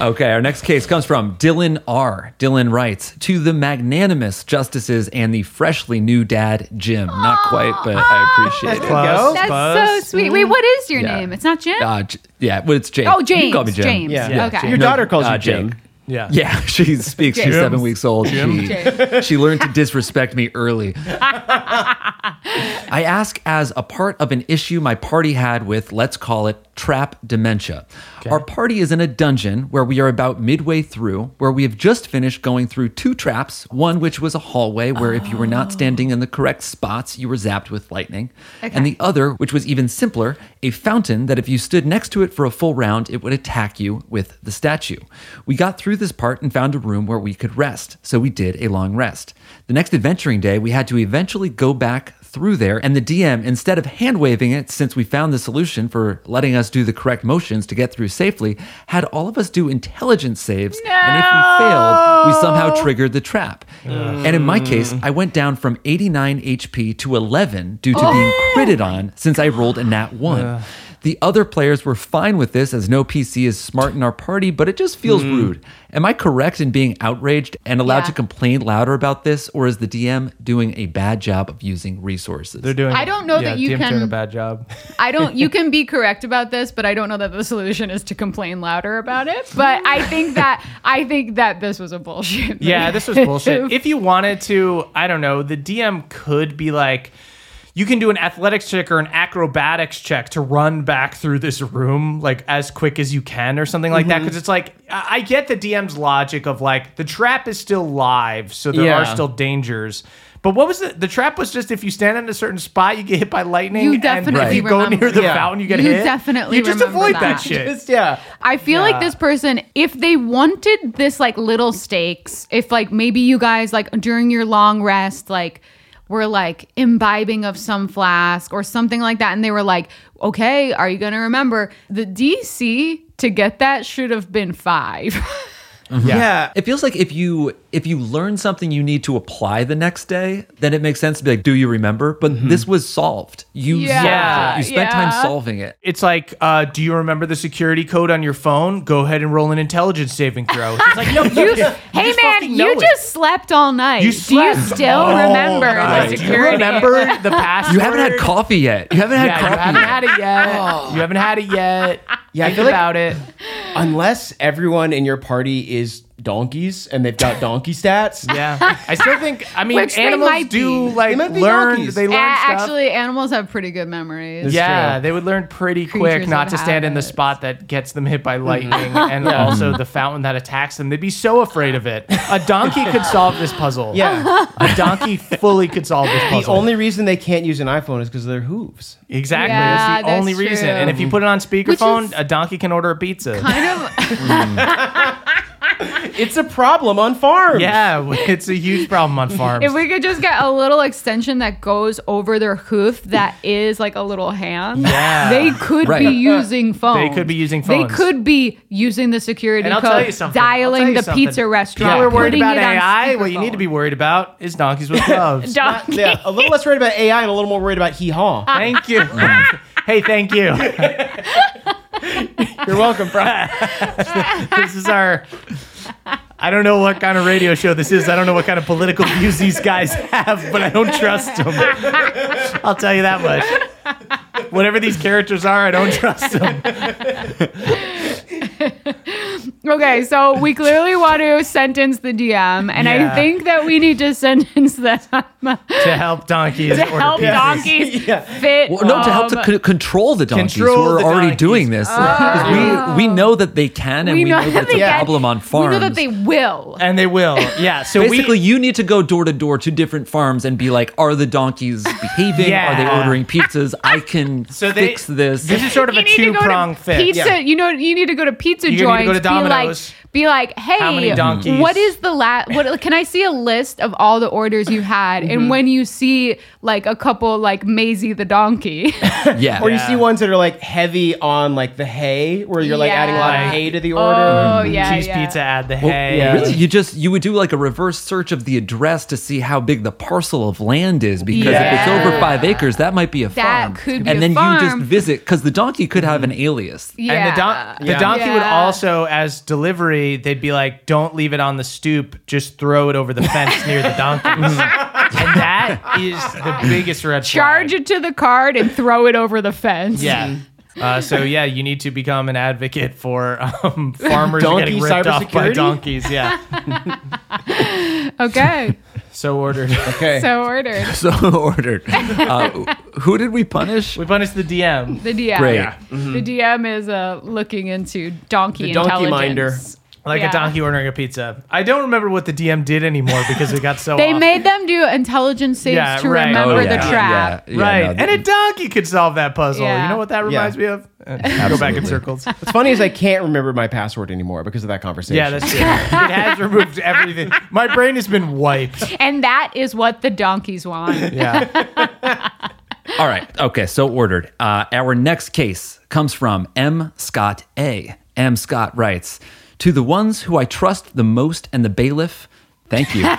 Okay, our next case comes from Dylan R. Dylan writes To the magnanimous justices and the freshly new dad, Jim. Not quite, but I appreciate it. Close, That's close. so sweet. Wait, what is your Yeah. name? It's not Jim? Uh, J- yeah, well, it's James. oh, You James. can call me Jim. James. Yeah. Okay. Your daughter calls Uh, you Jim. Jake. Yeah. Yeah, she speaks. She's James. seven weeks old. She, she learned to disrespect me early. I ask as a part of an issue my party had with, let's call it, trap dementia. Our party is in a dungeon where we are about midway through, where we have just finished going through two traps. One, which was a hallway where if you were not oh. standing in the correct spots, you were zapped with lightning. And the other, which was even simpler, a fountain that if you stood next to it for a full round, it would attack you with the statue. We got through this part and found a room where we could rest, so we did a long rest. The next adventuring day, we had to eventually go back through there, and the DM, instead of hand waving it since we found the solution for letting us do the correct motions to get through safely, had all of us do intelligence saves, and if we failed, we somehow triggered the trap. And in my case, I went down from 89 HP to 11 due to being oh! critted on since I rolled a nat 1. The other players were fine with this as no PC is smart in our party, but it just feels hmm. rude. Am I correct in being outraged and allowed Yeah. to complain louder about this, or is the DM doing a bad job of using resources? They're doing. I don't know yeah, that you DM's can- doing a bad job. I don't. You can be correct about this, but I don't know that the solution is to complain louder about it. But I think that I think that this was a bullshit. Yeah, this was bullshit. If you wanted to, I don't know, the DM could be like, you can do an athletics check or an acrobatics check to run back through this room like as quick as you can or something like that. Mm-hmm. Because it's like, I I get the DM's logic of like, the trap is still live, so there are still dangers. But what was the the trap? Was just if you stand in a certain spot, you get hit by lightning. You and definitely if you go remember near the that. fountain, you get hit. You hit. definitely you just avoid that, that. shit. Just, yeah. I feel like this person, if they wanted this like little stakes, if like maybe you guys like during your long rest, like were like imbibing of some flask or something like that, and they were like, okay, are you gonna remember? The DC to get that should have been five. Yeah. It feels like if you if you learn something you need to apply the next day, then it makes sense to be like, "Do you remember?" But this was solved. You Yeah, solved it. You spent time solving it. It's like, uh, do you remember the security code on your phone? Go ahead and roll an intelligence saving throw. It's like, no, you, hey man, you it. just slept all night. You Do you still Oh, remember God. the Do you remember the password? You haven't had coffee yet. You haven't had Yeah, you coffee. haven't yet. had it yet. You haven't had it yet. Yeah, I Think feel like- about it. Unless everyone in your party is donkeys and they've got donkey stats. Yeah, I still think. I mean, Which they animals might do be. like They might be learn. donkeys. They learn A- stuff. actually, animals have pretty good memories. yeah, true. they would learn pretty quick Creatures not of to stand in the habits. spot that gets them hit by mm-hmm. lightning, and also the fountain that attacks them. They'd be so afraid of it. A donkey could solve this puzzle. Yeah. a donkey fully could solve this The puzzle. only reason they can't use an iPhone is because of their hooves. exactly. Yeah, that's the that's only reason. true. And if you put it on speakerphone, is- a donkey can order a pizza. Kind of. Mm. It's a problem on farms. yeah, it's a huge problem on farms. If we could just get a little extension that goes over their hoof that is like a little hand, Yeah. they could Right. be using phones. They could be using phones. They could be using the security And code, tell. I'll tell dialing you the something. pizza If restaurant. We're worried about AI, what you need to be worried about is donkeys with gloves. Donkey. Yeah, a little less worried about AI and a little more worried about hee haw. Thank you. Hey, thank you. You're welcome, bro. this is our I don't know what kind of radio show this is. I don't know what kind of political views these guys have, but I don't trust them. I'll tell you that much. Whatever these characters are, I don't trust them. Okay, so we clearly want to sentence the DM, and I think that we need to sentence them to To help donkeys order help pizzas. donkeys fit. Well, no, to help to c- control the donkeys Control who are already donkeys. doing this. Oh. 'Cause we we know that they can, and we, know, that it's they a can. problem on farms. We know that they will. And they will. Yeah. So Basically, we, you need to go door to door to different farms and be like, "Are the donkeys behaving? Are they ordering pizzas? I can So they- fix this." this is sort of you a two go prong fix. pizza. You know, you need to go to pizza You need to joints. Go Be like, be like, hey, How many donkeys? what is the last? What can I see a list of all the orders you had? Mm-hmm. And when you see like a couple like Maisie the donkey, yeah, Or you Yeah. see ones that are like heavy on like the hay, where you're like adding a lot of hay to the order. oh yeah, cheese yeah. pizza, add the hay. yeah. Really, you just you would do like a reverse search of the address to see how big the parcel of land is because if it's over five acres, that might be a That farm. could be and a then you just visit because the donkey could have an alias. Yeah. And the, don- the Yeah. donkey would also, as delivery, they'd be like, "Don't leave it on the stoop. Just throw it over the fence near the donkeys." and that is the biggest red flag. Charge it to the card and throw it over the fence. Yeah. Uh, so yeah, you need to become an advocate for um, farmers Donkey getting ripped off by donkeys. Yeah. Okay. So ordered. Okay. So ordered. So ordered. Uh, who did we punish? we punished the DM. The DM. Great. Yeah. The DM is uh, looking into donkey The donkey intelligence. Like Yeah. a donkey ordering a pizza. I don't remember what the DM did anymore because it got so. They off. made them do intelligence saves Yeah, to right. remember Oh, the trap. Yeah, yeah, right, no, and a donkey could solve that puzzle. Yeah. You know what that reminds me of? Go back in circles. What's funny is I can't remember my password anymore because of that conversation. Yeah, that's true. it has removed everything. My brain has been wiped. And that is what the donkeys want. Yeah. All right. Okay. So ordered. Uh, our next case comes from M. Scott A. M. Scott writes To the ones who I trust the most and the bailiff, thank you.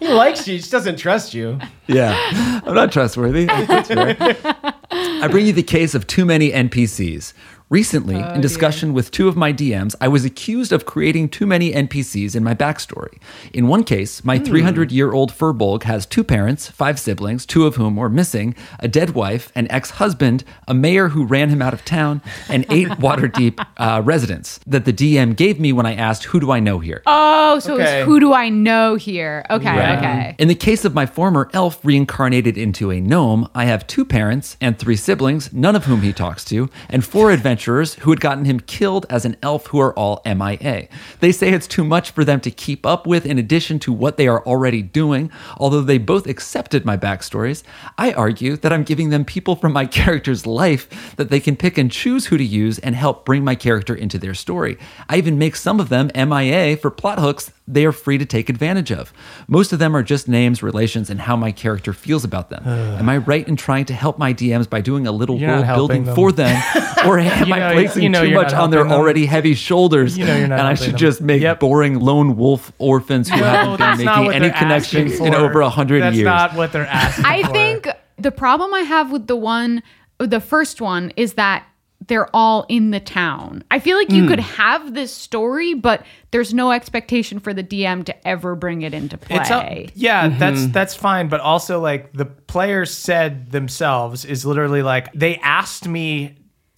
he likes you, he just doesn't trust you. yeah. I'm not trustworthy. I bring you the case of too many NPCs. Recently, in discussion with two of my DMs, I was accused of creating too many NPCs in my backstory. In one case, my 300 year old Firbolg has two parents, five siblings, two of whom were missing, a dead wife, an ex husband, a mayor who ran him out of town, and eight Waterdeep uh, residents that the DM gave me when I asked, Who do I know here? Oh, so Okay. it's who do I know here? Okay, Right. okay. In the case of my former elf reincarnated into a gnome, I have two parents and three siblings, none of whom he talks to, and four adventurers who had gotten him killed as an elf who are all MIA. They say it's too much for them to keep up with in addition to what they are already doing, although they both accepted my backstories. I argue that I'm giving them people from my character's life that they can pick and choose who to use and help bring my character into their story. I even make some of them MIA for plot hooks they are free to take advantage of. Most of them are just names, relations, and how my character feels about them. Am I right in trying to help my DMs by doing a little You're world building them. for them? Or am You I know- placing you know too much on their them. already heavy shoulders? You know you're not And I should them. just make Yep. boring lone wolf orphans who haven't been making any they're asking connections in for. over a hundred years. That's years. not what they're asking for. I for. think the problem I have with the one, the first one, is that they're all in the town. I feel like you could have this story, but there's no expectation for the DM to ever bring it into play. It's a, yeah, Mm-hmm. that's that's fine, but also like the players said themselves is literally like they asked me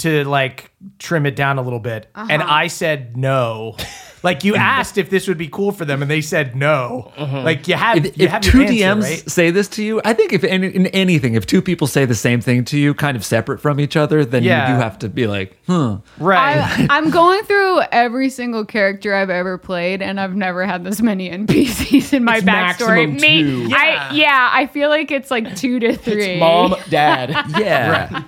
to like trim it down a little bit, and Uh-huh. I said no. like you asked if this would be cool for them, and they said no. Uh-huh. Like you have if, you if have two your answer, DMs right? say this to you, I think if any, in anything, if two people say the same thing to you, kind of separate from each other, then Yeah. you do have to be like, huh. right. I, I'm going through every single character I've ever played, and I've never had this many NPCs in my It's backstory. maximum Me, two. I yeah, I feel like it's like two to three. Mom, dad. Yeah.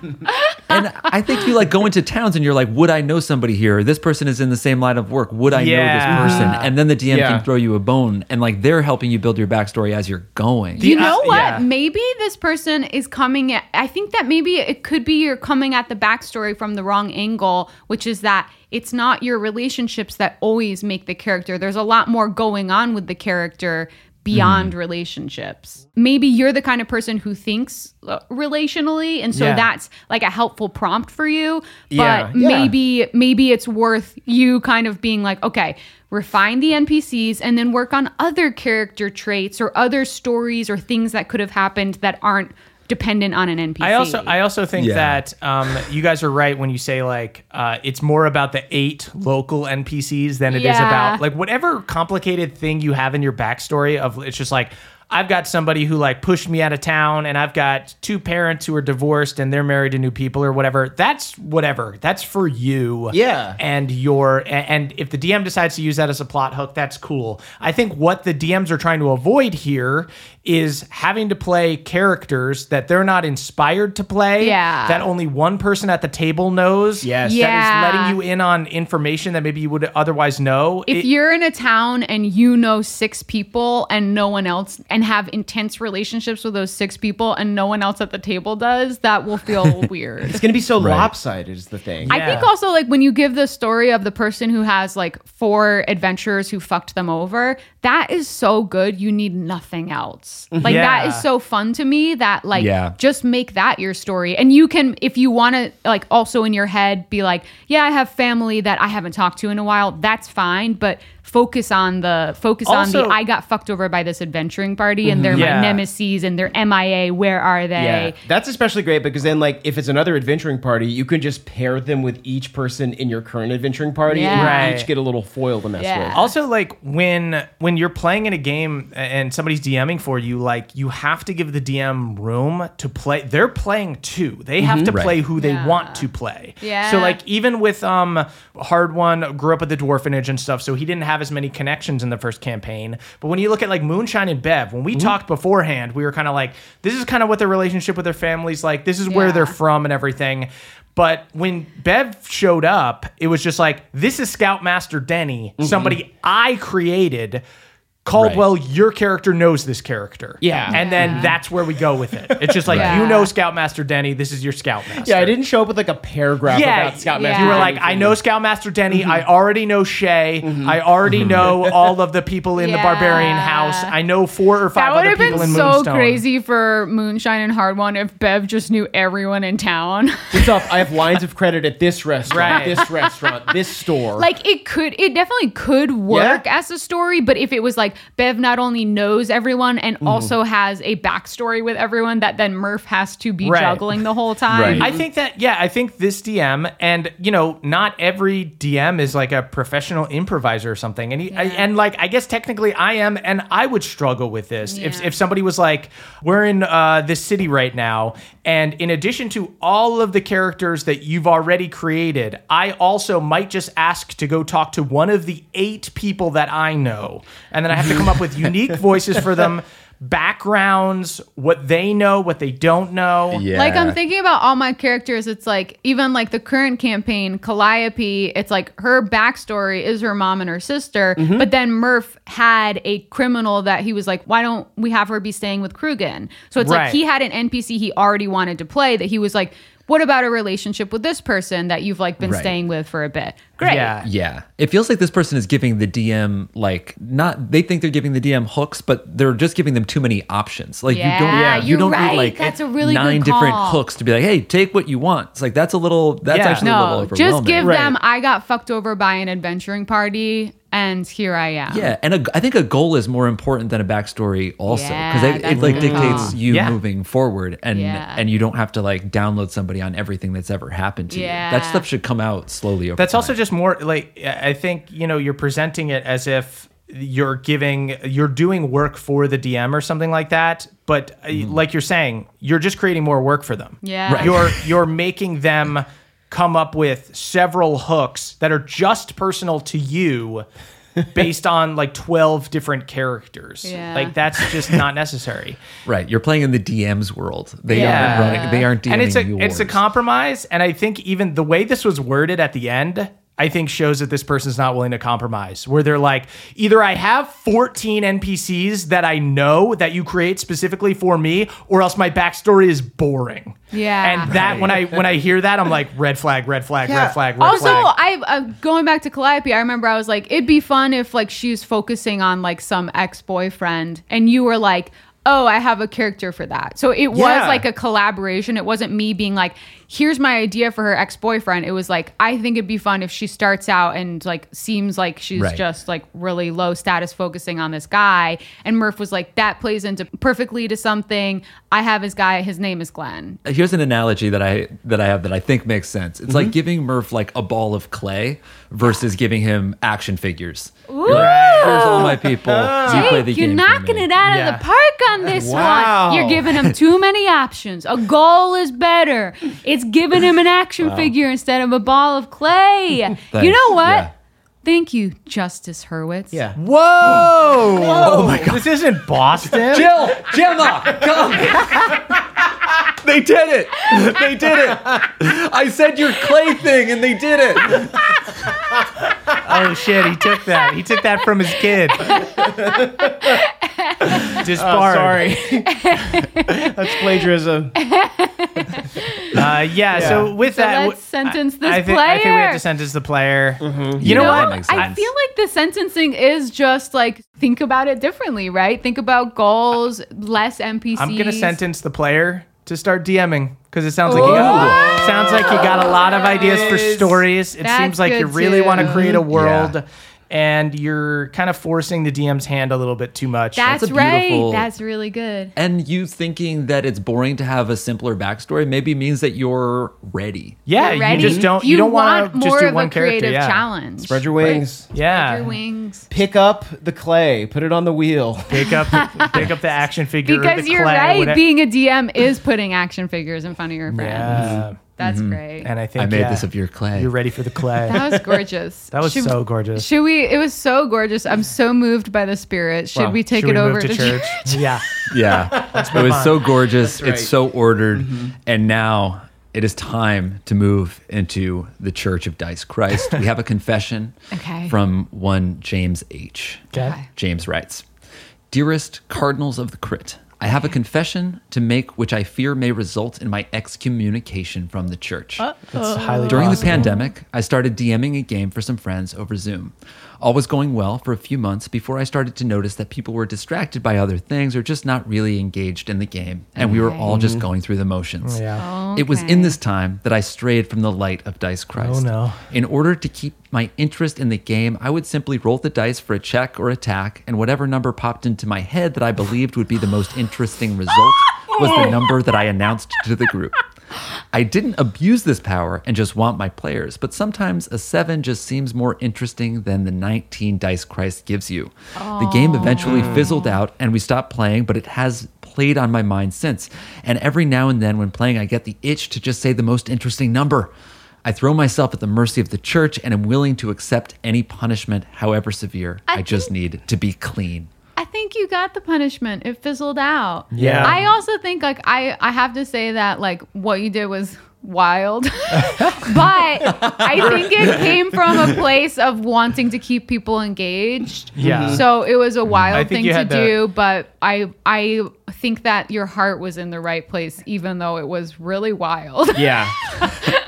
and I think you like go into towns and you're like, would I know somebody here? This person is in the same line of work. Would I know Yeah. this person? And then the DM Yeah. can throw you a bone and like they're helping you build your backstory as you're going. You know uh, what? yeah. Maybe this person is coming at, I think that maybe it could be you're coming at the backstory from the wrong angle, which is that it's not your relationships that always make the character. There's a lot more going on with the character beyond relationships. Maybe you're the kind of person who thinks uh, relationally and so Yeah. that's like a helpful prompt for you, but Yeah, yeah. maybe maybe it's worth you kind of being like, okay, refine the NPCs and then work on other character traits or other stories or things that could have happened that aren't dependent on an NPC. I also I also think Yeah. that um, you guys are right when you say like uh, it's more about the eight local NPCs than it is Yeah. about like whatever complicated thing you have in your backstory of it's just like I've got somebody who like pushed me out of town and I've got two parents who are divorced and they're married to new people or whatever. That's whatever. That's for you. Yeah. And your and if the DM decides to use that as a plot hook, that's cool. I think what the DMs are trying to avoid here is having to play characters that they're not inspired to play. Yeah. That only one person at the table knows. Yes. That Yeah. is letting you in on information that maybe you would otherwise know. if It- you're in a town and you know six people and no one else and have intense relationships with those six people and no one else at the table does that will feel weird It's going to be so lopsided, is the thing. I think also like when you give the story of the person who has like four adventurers who fucked them over, that is so good. You need nothing else. Mm-hmm. Like that Yeah. is so fun to me that like Yeah. just make that your story. And you can if you want to like also in your head be like, yeah, I have family that I haven't talked to in a while. That's fine, but focus on the focus on the I got fucked over by this adventuring party and they're Yeah. my nemesis and they're MIA. Where are they? Yeah, that's especially great because then, like, if it's another adventuring party, you can just pair them with each person in your current adventuring party, and Yeah. you Right. each get a little foil to mess Yeah. with. Also, like when when you're playing in a game and somebody's DMing for you, like you have to give the DM room to play. They're playing too. They have to play who they Yeah. want to play. Yeah. So like even with um Hardwon grew up at the dwarfenage and stuff, so he didn't have as many connections in the first campaign. But when you look at like Moonshine and Bev, when we mm-hmm. talked beforehand, we were kind of like, this is kind of what their relationship with their families like. This is where they're from and everything. But when Bev showed up, it was just like, this is Scoutmaster Denny, mm-hmm. somebody I created. Caldwell, your character knows this character. Yeah. And then Yeah. that's where we go with it. It's just like, Yeah. you know Scoutmaster Denny, this is your Scoutmaster. Yeah, I didn't show up with like a paragraph Yeah, about Scoutmaster. yeah. you were like, I know Scoutmaster Denny. Mm-hmm. I already know Shay. Mm-hmm. I already mm-hmm. know all of the people in the Barbarian House. I know four or five That would other have been so crazy for Moonshine and Hardwon if Bev just knew everyone in town. What's up? I have lines of credit at this restaurant, Right. this restaurant, this store. like it could, it definitely could work as a story, but if it was like Bev not only knows everyone and Mm-hmm. also has a backstory with everyone that then Murph has to be Right. juggling the whole time. Right. I think that yeah, I think this DM and you know not every DM is like a professional improviser or something, and he, I, and like I guess technically I am, and I would struggle with this if if somebody was like, we're in uh, this city right now, and in addition to all of the characters that you've already created, I also might just ask to go talk to one of the eight people that I know, and then I have to come up with unique voices for them. Backgrounds, what they know, what they don't know. Yeah. Like I'm thinking about all my characters, it's like even like the current campaign, Calliope, it's like her backstory is her mom and her sister, Mm-hmm. but then Murph had a criminal that he was like, why don't we have her be staying with Krugen? So it's Right. like he had an NPC he already wanted to play that he was like, what about a relationship with this person that you've like been Right. staying with for a bit? Great. Yeah. Yeah. It feels like this person is giving the DM like not they think they're giving the DM hooks, but they're just giving them too many options. Like Yeah, you don't Yeah, you don't right. need like That's a really good nine different hooks to be like, hey, take what you want. It's like that's a little that's Yeah. actually a little No, overwhelming. just give Right. them I got fucked over by an adventuring party and here I am. Yeah, and a, I think a goal is more important than a backstory, also, because Yeah, it, it like dictates call. you Yeah. moving forward, and Yeah. and you don't have to like download somebody on everything that's ever happened to you. Yeah. That stuff should come out slowly over. That's also time. Just more like I think you know you're presenting it as if you're giving you're doing work for the DM or something like that. But uh, like you're saying, you're just creating more work for them. Yeah. Right. You're you're making them come up with several hooks that are just personal to you. based on like 12 different characters. Yeah. Like that's just not necessary. right. You're playing in the DM's world. They Yeah. aren't running. They aren't DMing and it's a yours. it's a compromise and i think even the way this was worded at the end I think shows that this person's not willing to compromise. Where they're like, either I have 14 NPCs that I know that you create specifically for me, or else my backstory is boring. Yeah. And that when I when I hear that, I'm like, red flag, red flag, Yeah. red flag, red also, flag. I uh, going back to Calliope, I remember I was like, it'd be fun if like she was focusing on like some ex boyfriend, and you were like, oh, I have a character for that. So it was like a collaboration. It wasn't me being like, here's my idea for her ex boyfriend. It was like, I think it'd be fun if she starts out and like seems like she's Right. just like really low status, focusing on this guy, and Murph was like, that plays into perfectly to something. I have his guy. His name is Glenn. Here's an analogy that I that I have that I think makes sense. It's like mm-hmm. giving Murph like a ball of clay versus giving him action figures. You're like, Here's all my oh. people. You oh. play the Jake, you're game for knocking me." it out Yeah. of the park on this Wow. one. You're giving him too many options. A goal is better. It's giving him an action figure instead of a ball of clay. you know what? Yeah. Thank you, Justice Hurwitz. Yeah. Whoa! Oh my god! This isn't Boston. Jill, Gemma, come. they did it. They did it. I said your clay thing, and they did it. Oh shit! He took that. He took that from his kid. Disbarred. Oh, Sorry. That's plagiarism. Uh, yeah, So with So that, let's sentence this I, think, I think we have to sentence the player. You, know, Yeah, what? That makes I feel like the sentencing is just like think about it differently, right? Think about goals, less NPCs. I'm gonna sentence the player to start DMing because it sounds like you got oh. sounds like you got a lot of ideas for stories. It That's seems like you really too. want to create a world. Yeah. And you're kind of forcing the DM's hand a little bit too much. That's, That's a right. beautiful- That's really good. And you thinking that it's boring to have a simpler backstory maybe means that you're ready. yeah, You're you just don't you, don't want want to just more do of one a character. creative Yeah. challenge. Spread your wings. Yeah. Spread Your wings. Pick up the clay. Put it on the wheel. Pick up pick up the action figure. or Because the you're clay, right, whatever- being a DM is putting action figures in front of your friends. Yeah. That's mm-hmm. great. And I think I made yeah, this of your clay. You're ready for the clay. that was gorgeous. That was Should- so gorgeous. Should we? It was so gorgeous. I'm so moved by the spirit. Should Well, we take should it we over to church? yeah. Yeah. it was on. so gorgeous. right. It's so ordered. Mm-hmm. And now it is time to move into the Church of Dice Christ. we have a confession Okay. from one James H. Okay. James writes Dearest Cardinals of the Crit, I have a confession to make which I fear may result in my excommunication from the church. It's highly During the pandemic, I started DMing a game for some friends over Zoom. All was going well for a few months before I started to notice that people were distracted by other things or just not really engaged in the game, and we were all just mm-hmm. going through the motions. Yeah. It was in this time that I strayed from the light of Dice oh, Christ. Oh, no. In order to keep my interest in the game, I would simply roll the dice for a check or attack, and whatever number popped into my head that I believed would be the most interesting result was the number that I announced to the group. I didn't abuse this power and just want my players, but sometimes a 7 just seems more interesting than the 19 dice Christ gives you. The game eventually mm. fizzled out and we stopped playing, but it has played on my mind since. And every now and then when playing, I get the itch to just say the most interesting number. I throw myself at the mercy of the church and am willing to accept any punishment, however severe. I, I just need to be clean. I think you got the punishment. It fizzled out. Yeah. I also think like I I have to say that like what you did was wild. but I think it came from a place of wanting to keep people engaged. Yeah. So it was a mm-hmm. wild thing to had to- do, but I I think that your heart was in the right place even though it was really wild. Yeah.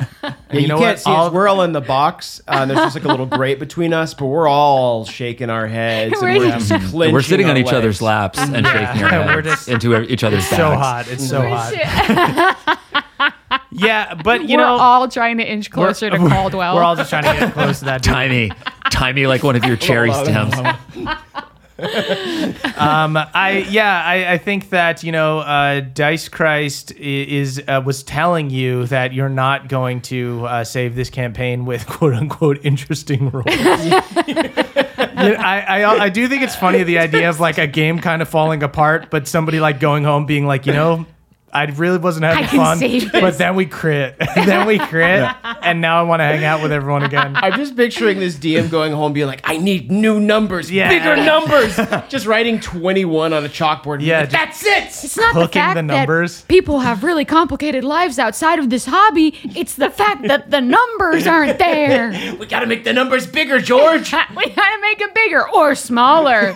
Yeah, you, know can't what? see All- us. We're all in the box. Uh, and there's just like a little grate between us, but we're all shaking our heads and We're we're just- just clenching We're sitting our on each legs. other's laps and Yeah. shaking our heads We're heads just into each other's it's so backs. hot. It's so hot. Yeah, but you know We're know, all trying to inch closer to Caldwell. We're all just trying to get close to that. dude. Timey, timey like one of your cherry stems. Um, I yeah, I, I think that you know, uh, Dice Christ is uh, was telling you that you're not going to uh, save this campaign with quote unquote interesting roles. Yeah, I, I I do think it's funny the idea of like a game kind of falling apart, but somebody like going home being like, you know. I really wasn't having I fun. But then we crit. then we crit. And now I want to hang out with everyone again. I'm just picturing this DM going home being like, I need new numbers, Yeah. bigger numbers. just writing 21 on a chalkboard. Yeah, like, that's it. It's not Hooking the fact the numbers. that people have really complicated lives outside of this hobby. It's the fact that the numbers aren't there. We gotta make the numbers bigger, George. we gotta make them bigger or smaller.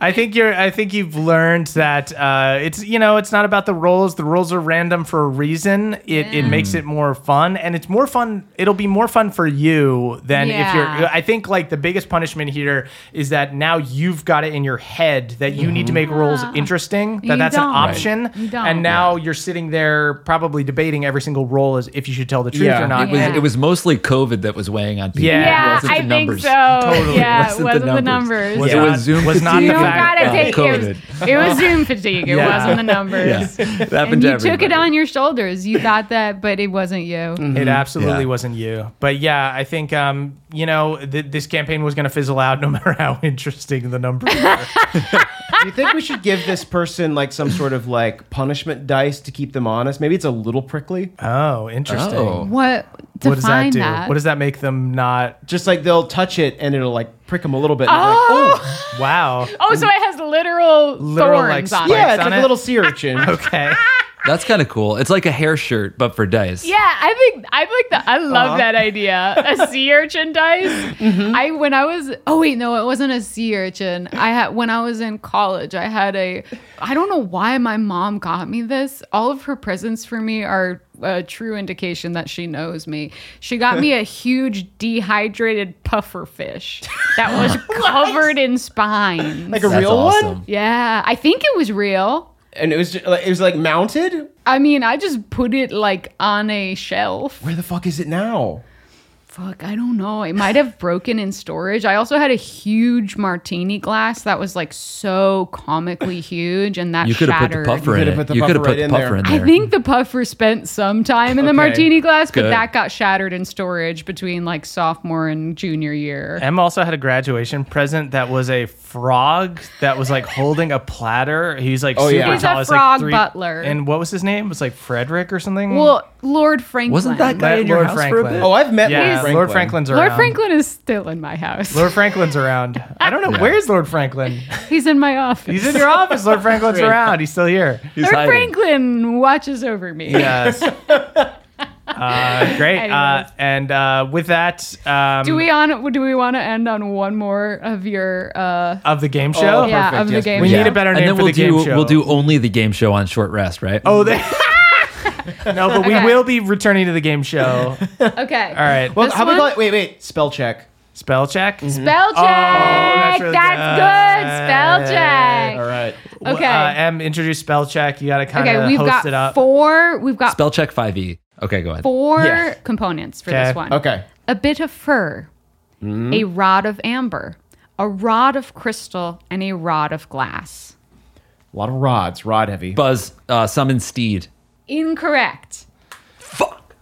I think you're. I think you've learned that uh, it's you know it's not about the rolls. The rolls are random for a reason. It it makes it more fun, and it's more fun. It'll be more fun for you than if you're. I think like the biggest punishment here is that now you've got it in your head that you need to make rolls interesting. That You that's an don't. option, You don't. and now you're sitting there probably debating every single roll as if you should tell the truth Yeah. or not. It was, Yeah. it was mostly COVID that was weighing on people. Yeah. It wasn't I the think numbers. so. Totally. Yeah, Wasn't it the wasn't the numbers. numbers. Was It was Zoom was not the You don't fact. Gotta take it. COVID. Was, it was Zoom fatigue. It Yeah. wasn't the numbers. Yeah. It happened And to you took it on your shoulders. You thought that, but it wasn't you. It absolutely Yeah. wasn't you. But yeah, I think um, you know th- this campaign was going to fizzle out no matter how interesting the numbers were. Do you think we should give this person like some sort of like punishment dice to keep them honest? Maybe it's a little prickly. oh, interesting. Oh. What What does that do? that? What does that make them not? Just like they'll touch it and it'll like prick them a little bit. and they're Oh! Like, oh, Wow. oh, so it has literal, Literal, like, thorns on spikes. it. yeah, it's on like it? a little sea urchin. Okay. That's kind of cool. It's like a hair shirt, but for dice. Yeah, I think I like that. I love uh-huh. that idea. A sea urchin dice. Mm-hmm. I when I was oh wait no it wasn't a sea urchin. I had when I was in college. I had a I don't know why my mom got me this. All of her presents for me are a true indication that she knows me. She got me a huge dehydrated puffer fish that was covered in spines. like a That's real awesome. one. yeah, I think it was real. And it was just, it was like mounted. I mean, I just put it like on a shelf. Where the fuck is it now? Fuck, I don't know. It might have broken in storage. I also had a huge martini glass that was like so comically huge, and that You could have put the shattered. puffer You in could've put the you could have puffer right in puffer there. I think the puffer spent some time in the Okay. martini glass, but Good. that got shattered in storage between like sophomore and junior year. Em also had a graduation present that was a frog that was like holding a platter. He's like Oh, super yeah. He's a tall. It's, like, frog three- butler. And what was his name? It was like Frederick or something. Well, Lord Franklin. Wasn't that guy That in your Lord house for a Franklin. bit? Oh, I've met yeah, Lord Lord, Franklin. Franklin's around. Lord Franklin is still in my house. Lord Franklin's around. I don't know. Where's Lord Franklin? He's in my office. He's in your office. Lord Franklin's around. He's still here. He's Lord hiding. Franklin watches over me. Yes. Uh, great. Uh, and uh, with that, um, Do we on? Do we want to end on one more of your? uh of the game show? Oh, Yeah, perfect. of the Yes, game We show. need a better and name then for we'll the do game show. we'll do only the game show on short rest, right? Oh, they. no, but we Okay. will be returning to the game show. Okay. All right. Well, This how about one? like, wait, wait, spell check. Spell check. Spell check. that's really that's, good. Spell check. All right. Okay. Uh, M, introduce spell check. You got to kind of okay. We've host got it up. four. We've got Spell check five e. Okay, go ahead. four Yeah. components for Okay. this one. Okay. A bit of fur, a rod of amber, a rod of crystal, and a rod of glass. A lot of rods, rod heavy. Buzz, uh, summon steed. Incorrect. Fuck.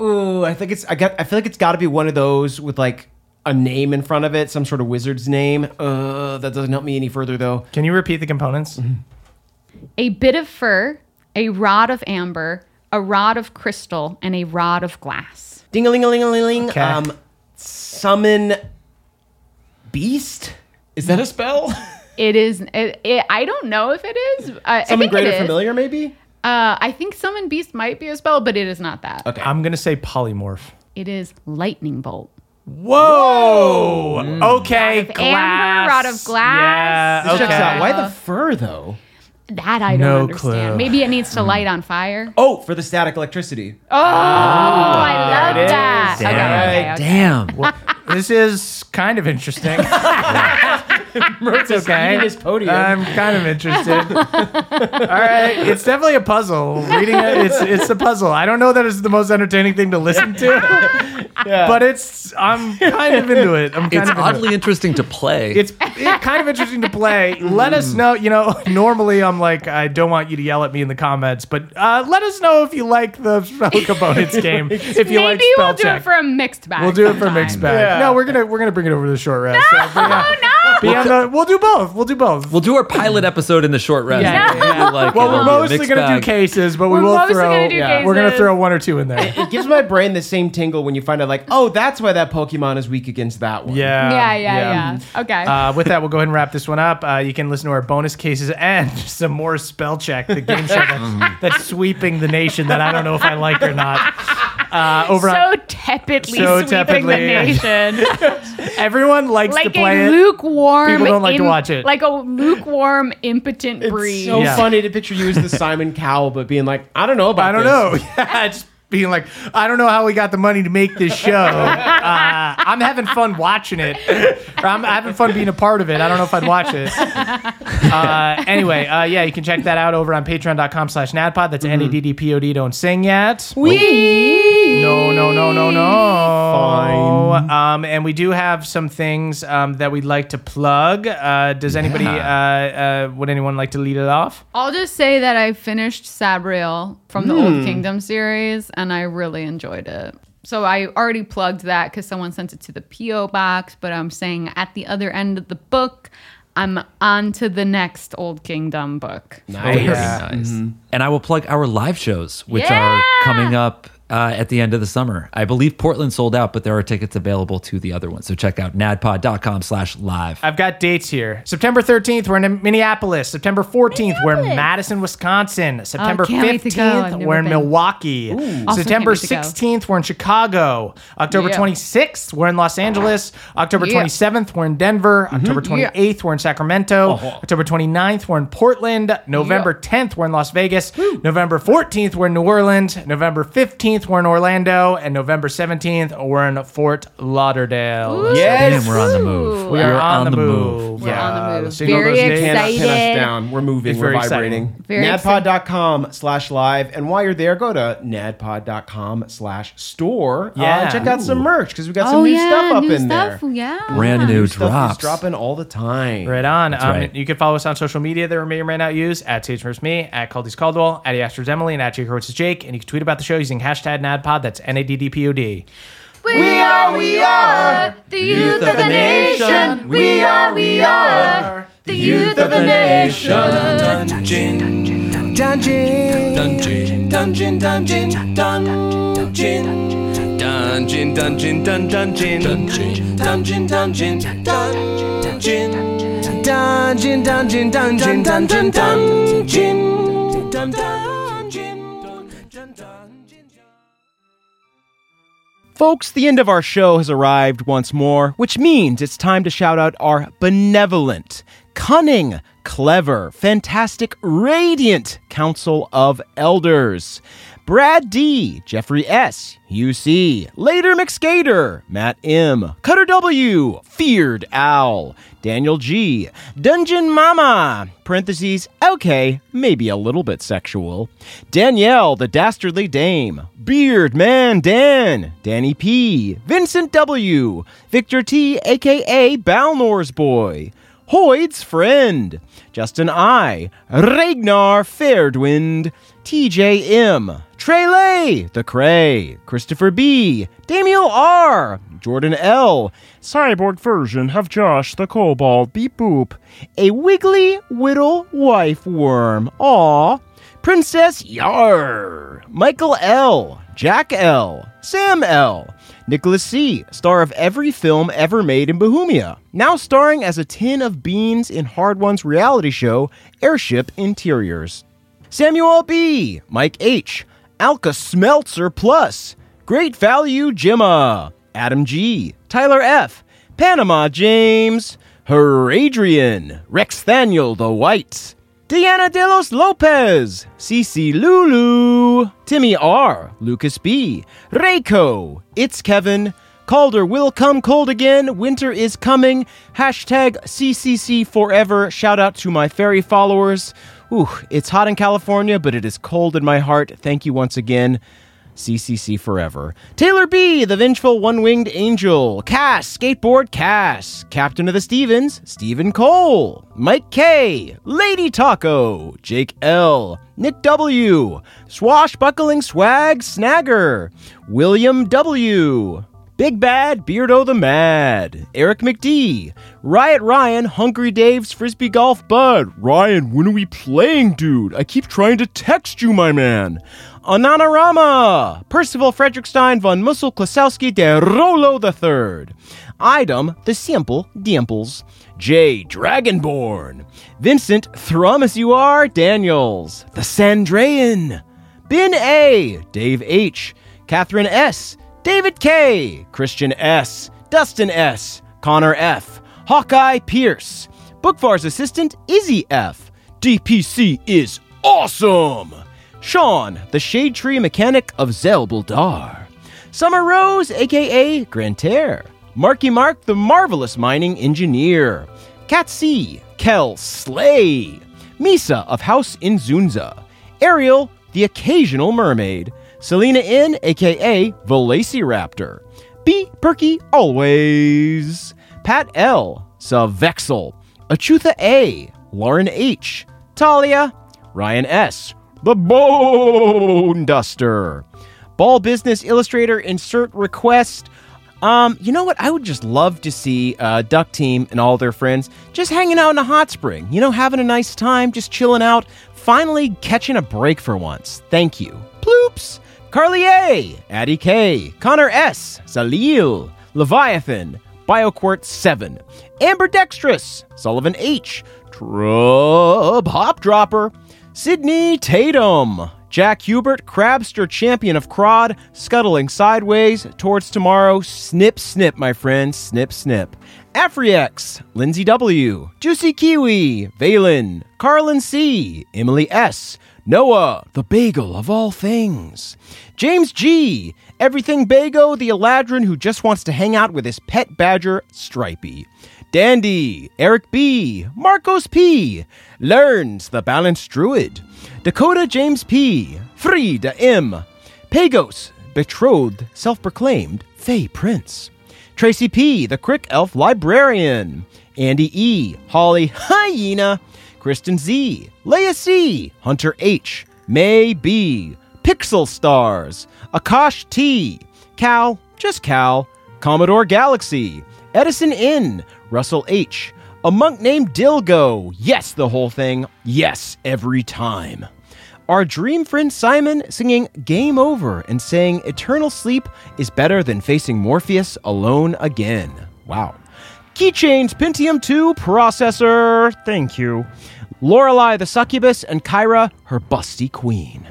Ooh, I think it's. I got. I feel like it's got to be one of those with like a name in front of it, some sort of wizard's name. Uh, that doesn't help me any further though. Can you repeat the components? A bit of fur, a rod of amber, a rod of crystal, and a rod of glass. Ding a ling a ling a ling ling. Okay. Um, summon beast. Is that a spell? It is. It, it, I don't know if it is. I, I Summon think it greater is. familiar, maybe. Uh, I think summon beast might be a spell, but it is not that. Okay. I'm going to say polymorph. It is lightning bolt. Whoa. Okay. Rod of amber, rod of glass. Yeah. This checks Okay. out. Why the fur though? That I don't No understand. clue. Maybe it needs to light on fire. Oh, for the static electricity. Oh, I love it is. that. Okay, okay, okay. Damn. This is kind of interesting. it's okay. eating his podium. I'm kind of interested. All right, it's definitely a puzzle. Reading it, it's it's a puzzle. I don't know that it's the most entertaining thing to listen to, but it's I'm kind of into it. I'm kind It's of into oddly It. interesting to play. It's it's kind of interesting to play. Let us know. You know, normally I'm like, I don't want you to yell at me in the comments, but uh, let us know if you like the spell components game. If you like Maybe spell we'll do check. it for a mixed bag. We'll do it for mixed bag. Yeah. No, we're gonna we're gonna bring it over to the short rest. So, but yeah. Oh Be on the, we'll do both. We'll do both. We'll do our pilot episode in the short rest. Yeah, We'll yeah. do, like, well, it'll we're be a mostly mixed gonna do bag. cases, but we We're will mostly throw. gonna do yeah, we're gonna cases. throw one or two in there. It gives my brain the same tingle when you find out, like, oh, that's why that Pokemon is weak against that one. Yeah. yeah, yeah, yeah. Okay. Uh, with that, we'll go ahead and wrap this one up. Uh, you can listen to our bonus cases and some more spell check, the game show that's, that's sweeping the nation that I don't know if I like or not. Uh, over so on tepidly So sweeping tepidly. the nation. everyone likes to play a it. lukewarm. People don't like to watch it. Like a lukewarm, impotent It's breed. so Yeah. funny to picture you as the Simon Cowell, but being like, I don't know about I don't this. know. Yeah, just being like, I don't know how we got the money to make this show. Uh, I'm having fun watching it. Or I'm having fun being a part of it. I don't know if I'd watch it. Uh, anyway, uh, yeah, you can check that out over on patreon.com slash naddpod. That's N-A-D-D-P-O-D. Don't sing yet. we. No, no, no, no, no. Fine. Um, and we do have some things um, that we'd like to plug. Uh, does anybody, uh, uh, would anyone like to lead it off? I'll just say that I finished Sabriel from the Old Kingdom series, and I really enjoyed it. So I already plugged that because someone sent it to the PO box, but I'm saying at the other end of the book, I'm on to the next Old Kingdom book. Nice. Very nice. And I will plug our live shows, which are coming up uh, at the end of the summer. I believe Portland sold out, but there are tickets available to the other ones. So check out naddpod.com slash live. I've got dates here. September 13th, we're in Minneapolis. September 14th, we're in Madison, Wisconsin. September can't wait to go. I've 15th, never we're in been. Milwaukee. Also September can't wait to go. 16th, we're in Chicago. October Yeah. 26th, we're in Los Angeles. October Yeah. 27th, we're in Denver. October Yeah. 28th, we're in Sacramento. October 29th, we're in Portland. November 10th, we're in Las Vegas. November 14th, we're in New Orleans. November 15th, we're in Orlando. And November 17th, we're in Fort Lauderdale. Yes. And we're on the move. We We're are on, the move. We're on the move. so you know Very those days? Cannot pin us Excited. down. We're moving. It's We're very vibrating. exciting. Naddpod.com slash live. And while you're there, go to naddpod.com slash store. Uh, Yeah. and check out some merch because we got some Oh new yeah, stuff up new in stuff. there. Yeah. Brand new Stuff is drops. dropping all the time. Right on. Um, right. You can follow us on social media that we may or may not use at Sage. Me, at Caldy's Caldwell, at Astros Emily, and at Jake Hurwitz Jake. And you can tweet about the show using hashtag NADDPOD. That's N A D D P O D. We are, we are the youth of the nation. We are, we are the youth of the nation. Dungeon, dungeon, dungeon, dungeon, dungeon, dungeon, dungeon, dungeon, dun, dungeon, dungeon, dungeon, dungeon, dungeon, dungeon, dungeon, dungeon, dungeon, dungeon, dun, dungeon, Folks, the end of our show has arrived once more, which means it's time to shout out our benevolent, cunning, clever, fantastic, radiant Council of Elders. Brad D, Jeffrey S, UC, Later McSkater, Matt M, Cutter W, Feared Owl, Daniel G, Dungeon Mama, parentheses, okay, maybe a little bit sexual, Danielle, the Dastardly Dame, Beard Man Dan, Danny P, Vincent W, Victor T, aka Balnor's Boy, Hoyd's Friend, Justin I, Ragnar Fairdwind, TJM, Trele, The Cray, Christopher B, Damiel R, Jordan L, Cyborg version of Josh the Kobold Beep Boop, a wiggly whittle wife worm, aw, Princess Yar, Michael L, Jack L, Sam L, Nicholas C., star of every film ever made in Bohemia, now starring as a tin of beans in Hardwon's reality show, Airship Interiors. Samuel B., Mike H., Alka Smeltzer Plus, Great Value Jimma, Adam G., Tyler F., Panama James, Her Adrian, Rex Thaniel the White, Diana de los Lopez, Cece Lulu, Timmy R, Lucas B, Reiko, It's Kevin, Calder will come cold again, winter is coming, hashtag CCC forever, shout out to my fairy followers. Ooh, it's hot in California, but it is cold in my heart. Thank you once again. CCC forever. Taylor B, the vengeful one winged angel. Cass, skateboard Cass. Captain of the Stevens, Stephen Cole. Mike K, Lady Taco. Jake L, Nick W, Swashbuckling Swag Snagger. William W, Big Bad Beardo the Mad, Eric McD, Riot Ryan, Hungry Dave's Frisbee Golf Bud. Ryan, when are we playing, dude? I keep trying to text you, my man. Ananarama, Percival Fredrickstein von Musel Klossowski de Rolo III. Item, the simple dimples. J. Dragonborn. Vincent, thrum as you are, Daniels. The Sandrayan. Ben A. Dave H. Catherine S. David K. Christian S. Dustin S. Connor F. Hawkeye Pierce. Bookvar's assistant, Izzy F. DPC is awesome. Sean, the Shade Tree mechanic of Zelbuldar. Summer Rose, aka Grantaire. Marky Mark, the marvelous mining engineer. Cat C, Kel Slay. Misa of House Inzunza. Ariel, the occasional mermaid. Selena N, aka Velociraptor. B. Perky always. Pat L, Savexel. Achutha A, Lauren H. Talia, Ryan S. The Bone Duster. Ball Business Illustrator insert request. Um, you know what? I would just love to see uh, Duck Team and all their friends just hanging out in a hot spring. You know, having a nice time, just chilling out, finally catching a break for once. Thank you. Ploops. Carly A, Addie K, Connor S, Salil, Leviathan, BioQuart 7, Amber Dextrous, Sullivan H, Trub Hop Dropper, Sydney Tatum, Jack Hubert, Crabster Champion of Crod, scuttling sideways towards tomorrow. Snip, snip, my friend, snip, snip. Afriex, Lindsay W, Juicy Kiwi, Valen, Carlin C, Emily S, Noah, the bagel of all things. James G, Everything Bago, the Eladrin who just wants to hang out with his pet badger, Stripey. Dandy, Eric B, Marcos P, Learns, the Balanced Druid. Dakota James P, Frida M, Pagos, Betrothed, Self Proclaimed, Fey Prince. Tracy P, the Crick Elf Librarian. Andy E, Holly Hyena. Kristen Z, Leia C, Hunter H, May B, Pixel Stars, Akash T, Cal, just Cal, Commodore Galaxy, Edison N, Russell H, a monk named Dilgo. Yes, the whole thing. Yes, every time. Our dream friend Simon singing Game Over and saying eternal sleep is better than facing Morpheus alone again. Wow. Keychains Pentium 2 processor. Thank you. Lorelei the succubus and Kyra her busty queen.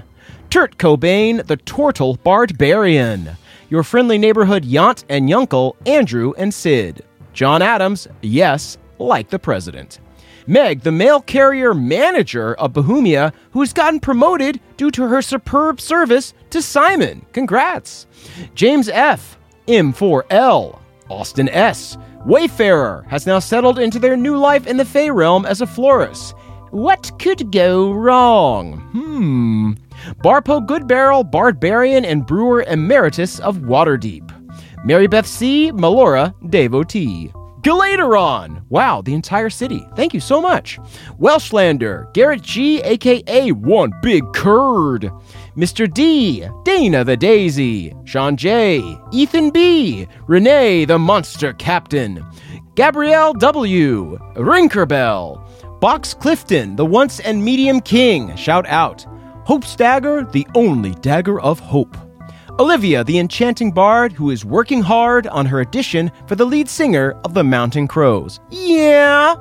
Turt Cobain the tortle barbarian. Your friendly neighborhood Yant and Yunkel, Andrew and Sid. John Adams, yes, like the president. Meg, the mail carrier manager of Bohemia, who has gotten promoted due to her superb service to Simon. Congrats. James F., M4L, Austin S., Wayfarer has now settled into their new life in the Fey realm as a florist. What could go wrong? Hmm. Barpo Goodbarrel, Barbarian, and Brewer Emeritus of Waterdeep. Mary Beth C., Melora, Devotee. Galateron! Wow, the entire city. Thank you so much. Welshlander, Garrett G, aka One Big Curd. Mr. D, Dana the Daisy, Sean J, Ethan B, Renee the Monster Captain, Gabrielle W, Rinkerbell, Box Clifton, the once and medium king, shout out. Hope's Dagger, the only dagger of hope. Olivia, the enchanting bard who is working hard on her audition for the lead singer of the Mountain Crows. Yeah.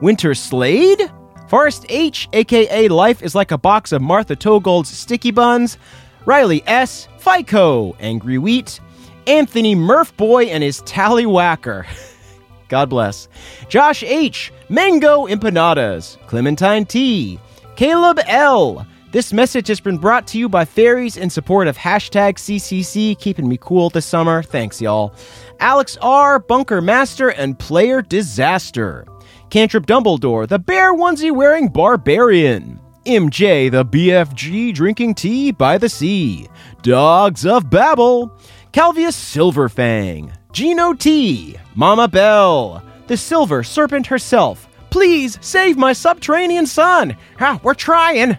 Winter Slade? Forrest H, aka Life is like a box of Martha Togold's sticky buns. Riley S, FICO, Angry Wheat. Anthony Murphboy and his Tallywhacker. God bless. Josh H, Mango Empanadas. Clementine T, Caleb L. This message has been brought to you by fairies in support of hashtag CCC, keeping me cool this summer. Thanks, y'all. Alex R, Bunker Master, and Player Disaster. Cantrip Dumbledore, the bear onesie wearing barbarian. MJ, the BFG drinking tea by the sea. Dogs of Babel. Calvius Silverfang. Gino T. Mama Bell. The Silver Serpent herself. Please save my subterranean son. Ah, we're trying.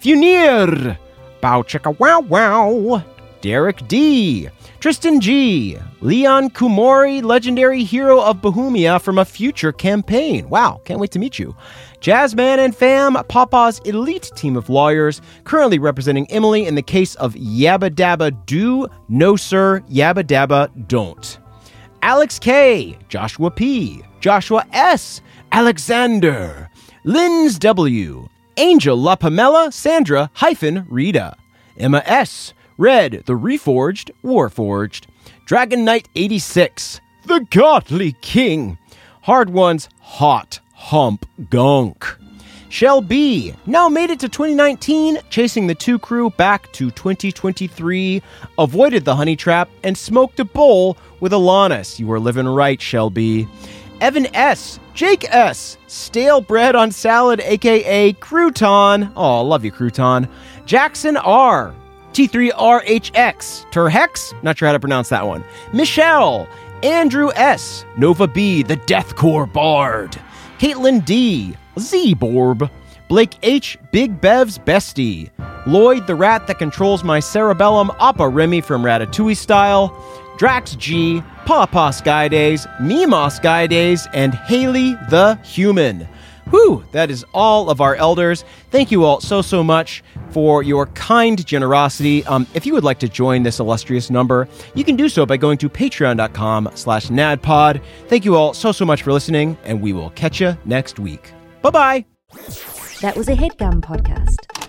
Funir. Bow chicka wow wow. Derek D. Tristan G. Leon Kumori, legendary hero of Bohemia from a future campaign. Wow, can't wait to meet you. Jazzman and Fam, Papa's elite team of lawyers, currently representing Emily in the case of Yabba Dabba Do, No Sir, Yabba Dabba Don't. Alex K, Joshua P, Joshua S, Alexander, Linz W, Angel La Pamela, Sandra hyphen Rita, Emma S, Red, The Reforged, Warforged, Dragon Knight 86, The Godly King, Hard Ones, Hot Hump Gunk. Shell B now made it to 2019, chasing the two crew back to 2023, avoided the honey trap, and smoked a bowl with Alanis. You were living right, Shell B. Evan S, Jake S, Stale Bread on Salad, aka Crouton. Oh, love you, Crouton. Jackson R, T3RHX, Terhex, not sure how to pronounce that one. Michelle, Andrew S, Nova B, the Deathcore Bard. Caitlin D, Z-Borb, Blake H, Big Bev's Bestie, Lloyd the Rat that controls my cerebellum, Appa Remy from Ratatouille style, Drax G, Papa Sky Days, Mima Sky Days, and Haley the Human. Whew, that is all of our elders. Thank you all so, so much for your kind generosity. Um, if you would like to join this illustrious number, you can do so by going to patreon.com slash naddpod. Thank you all so, so much for listening, and we will catch you next week. Bye-bye. That was a headgum podcast.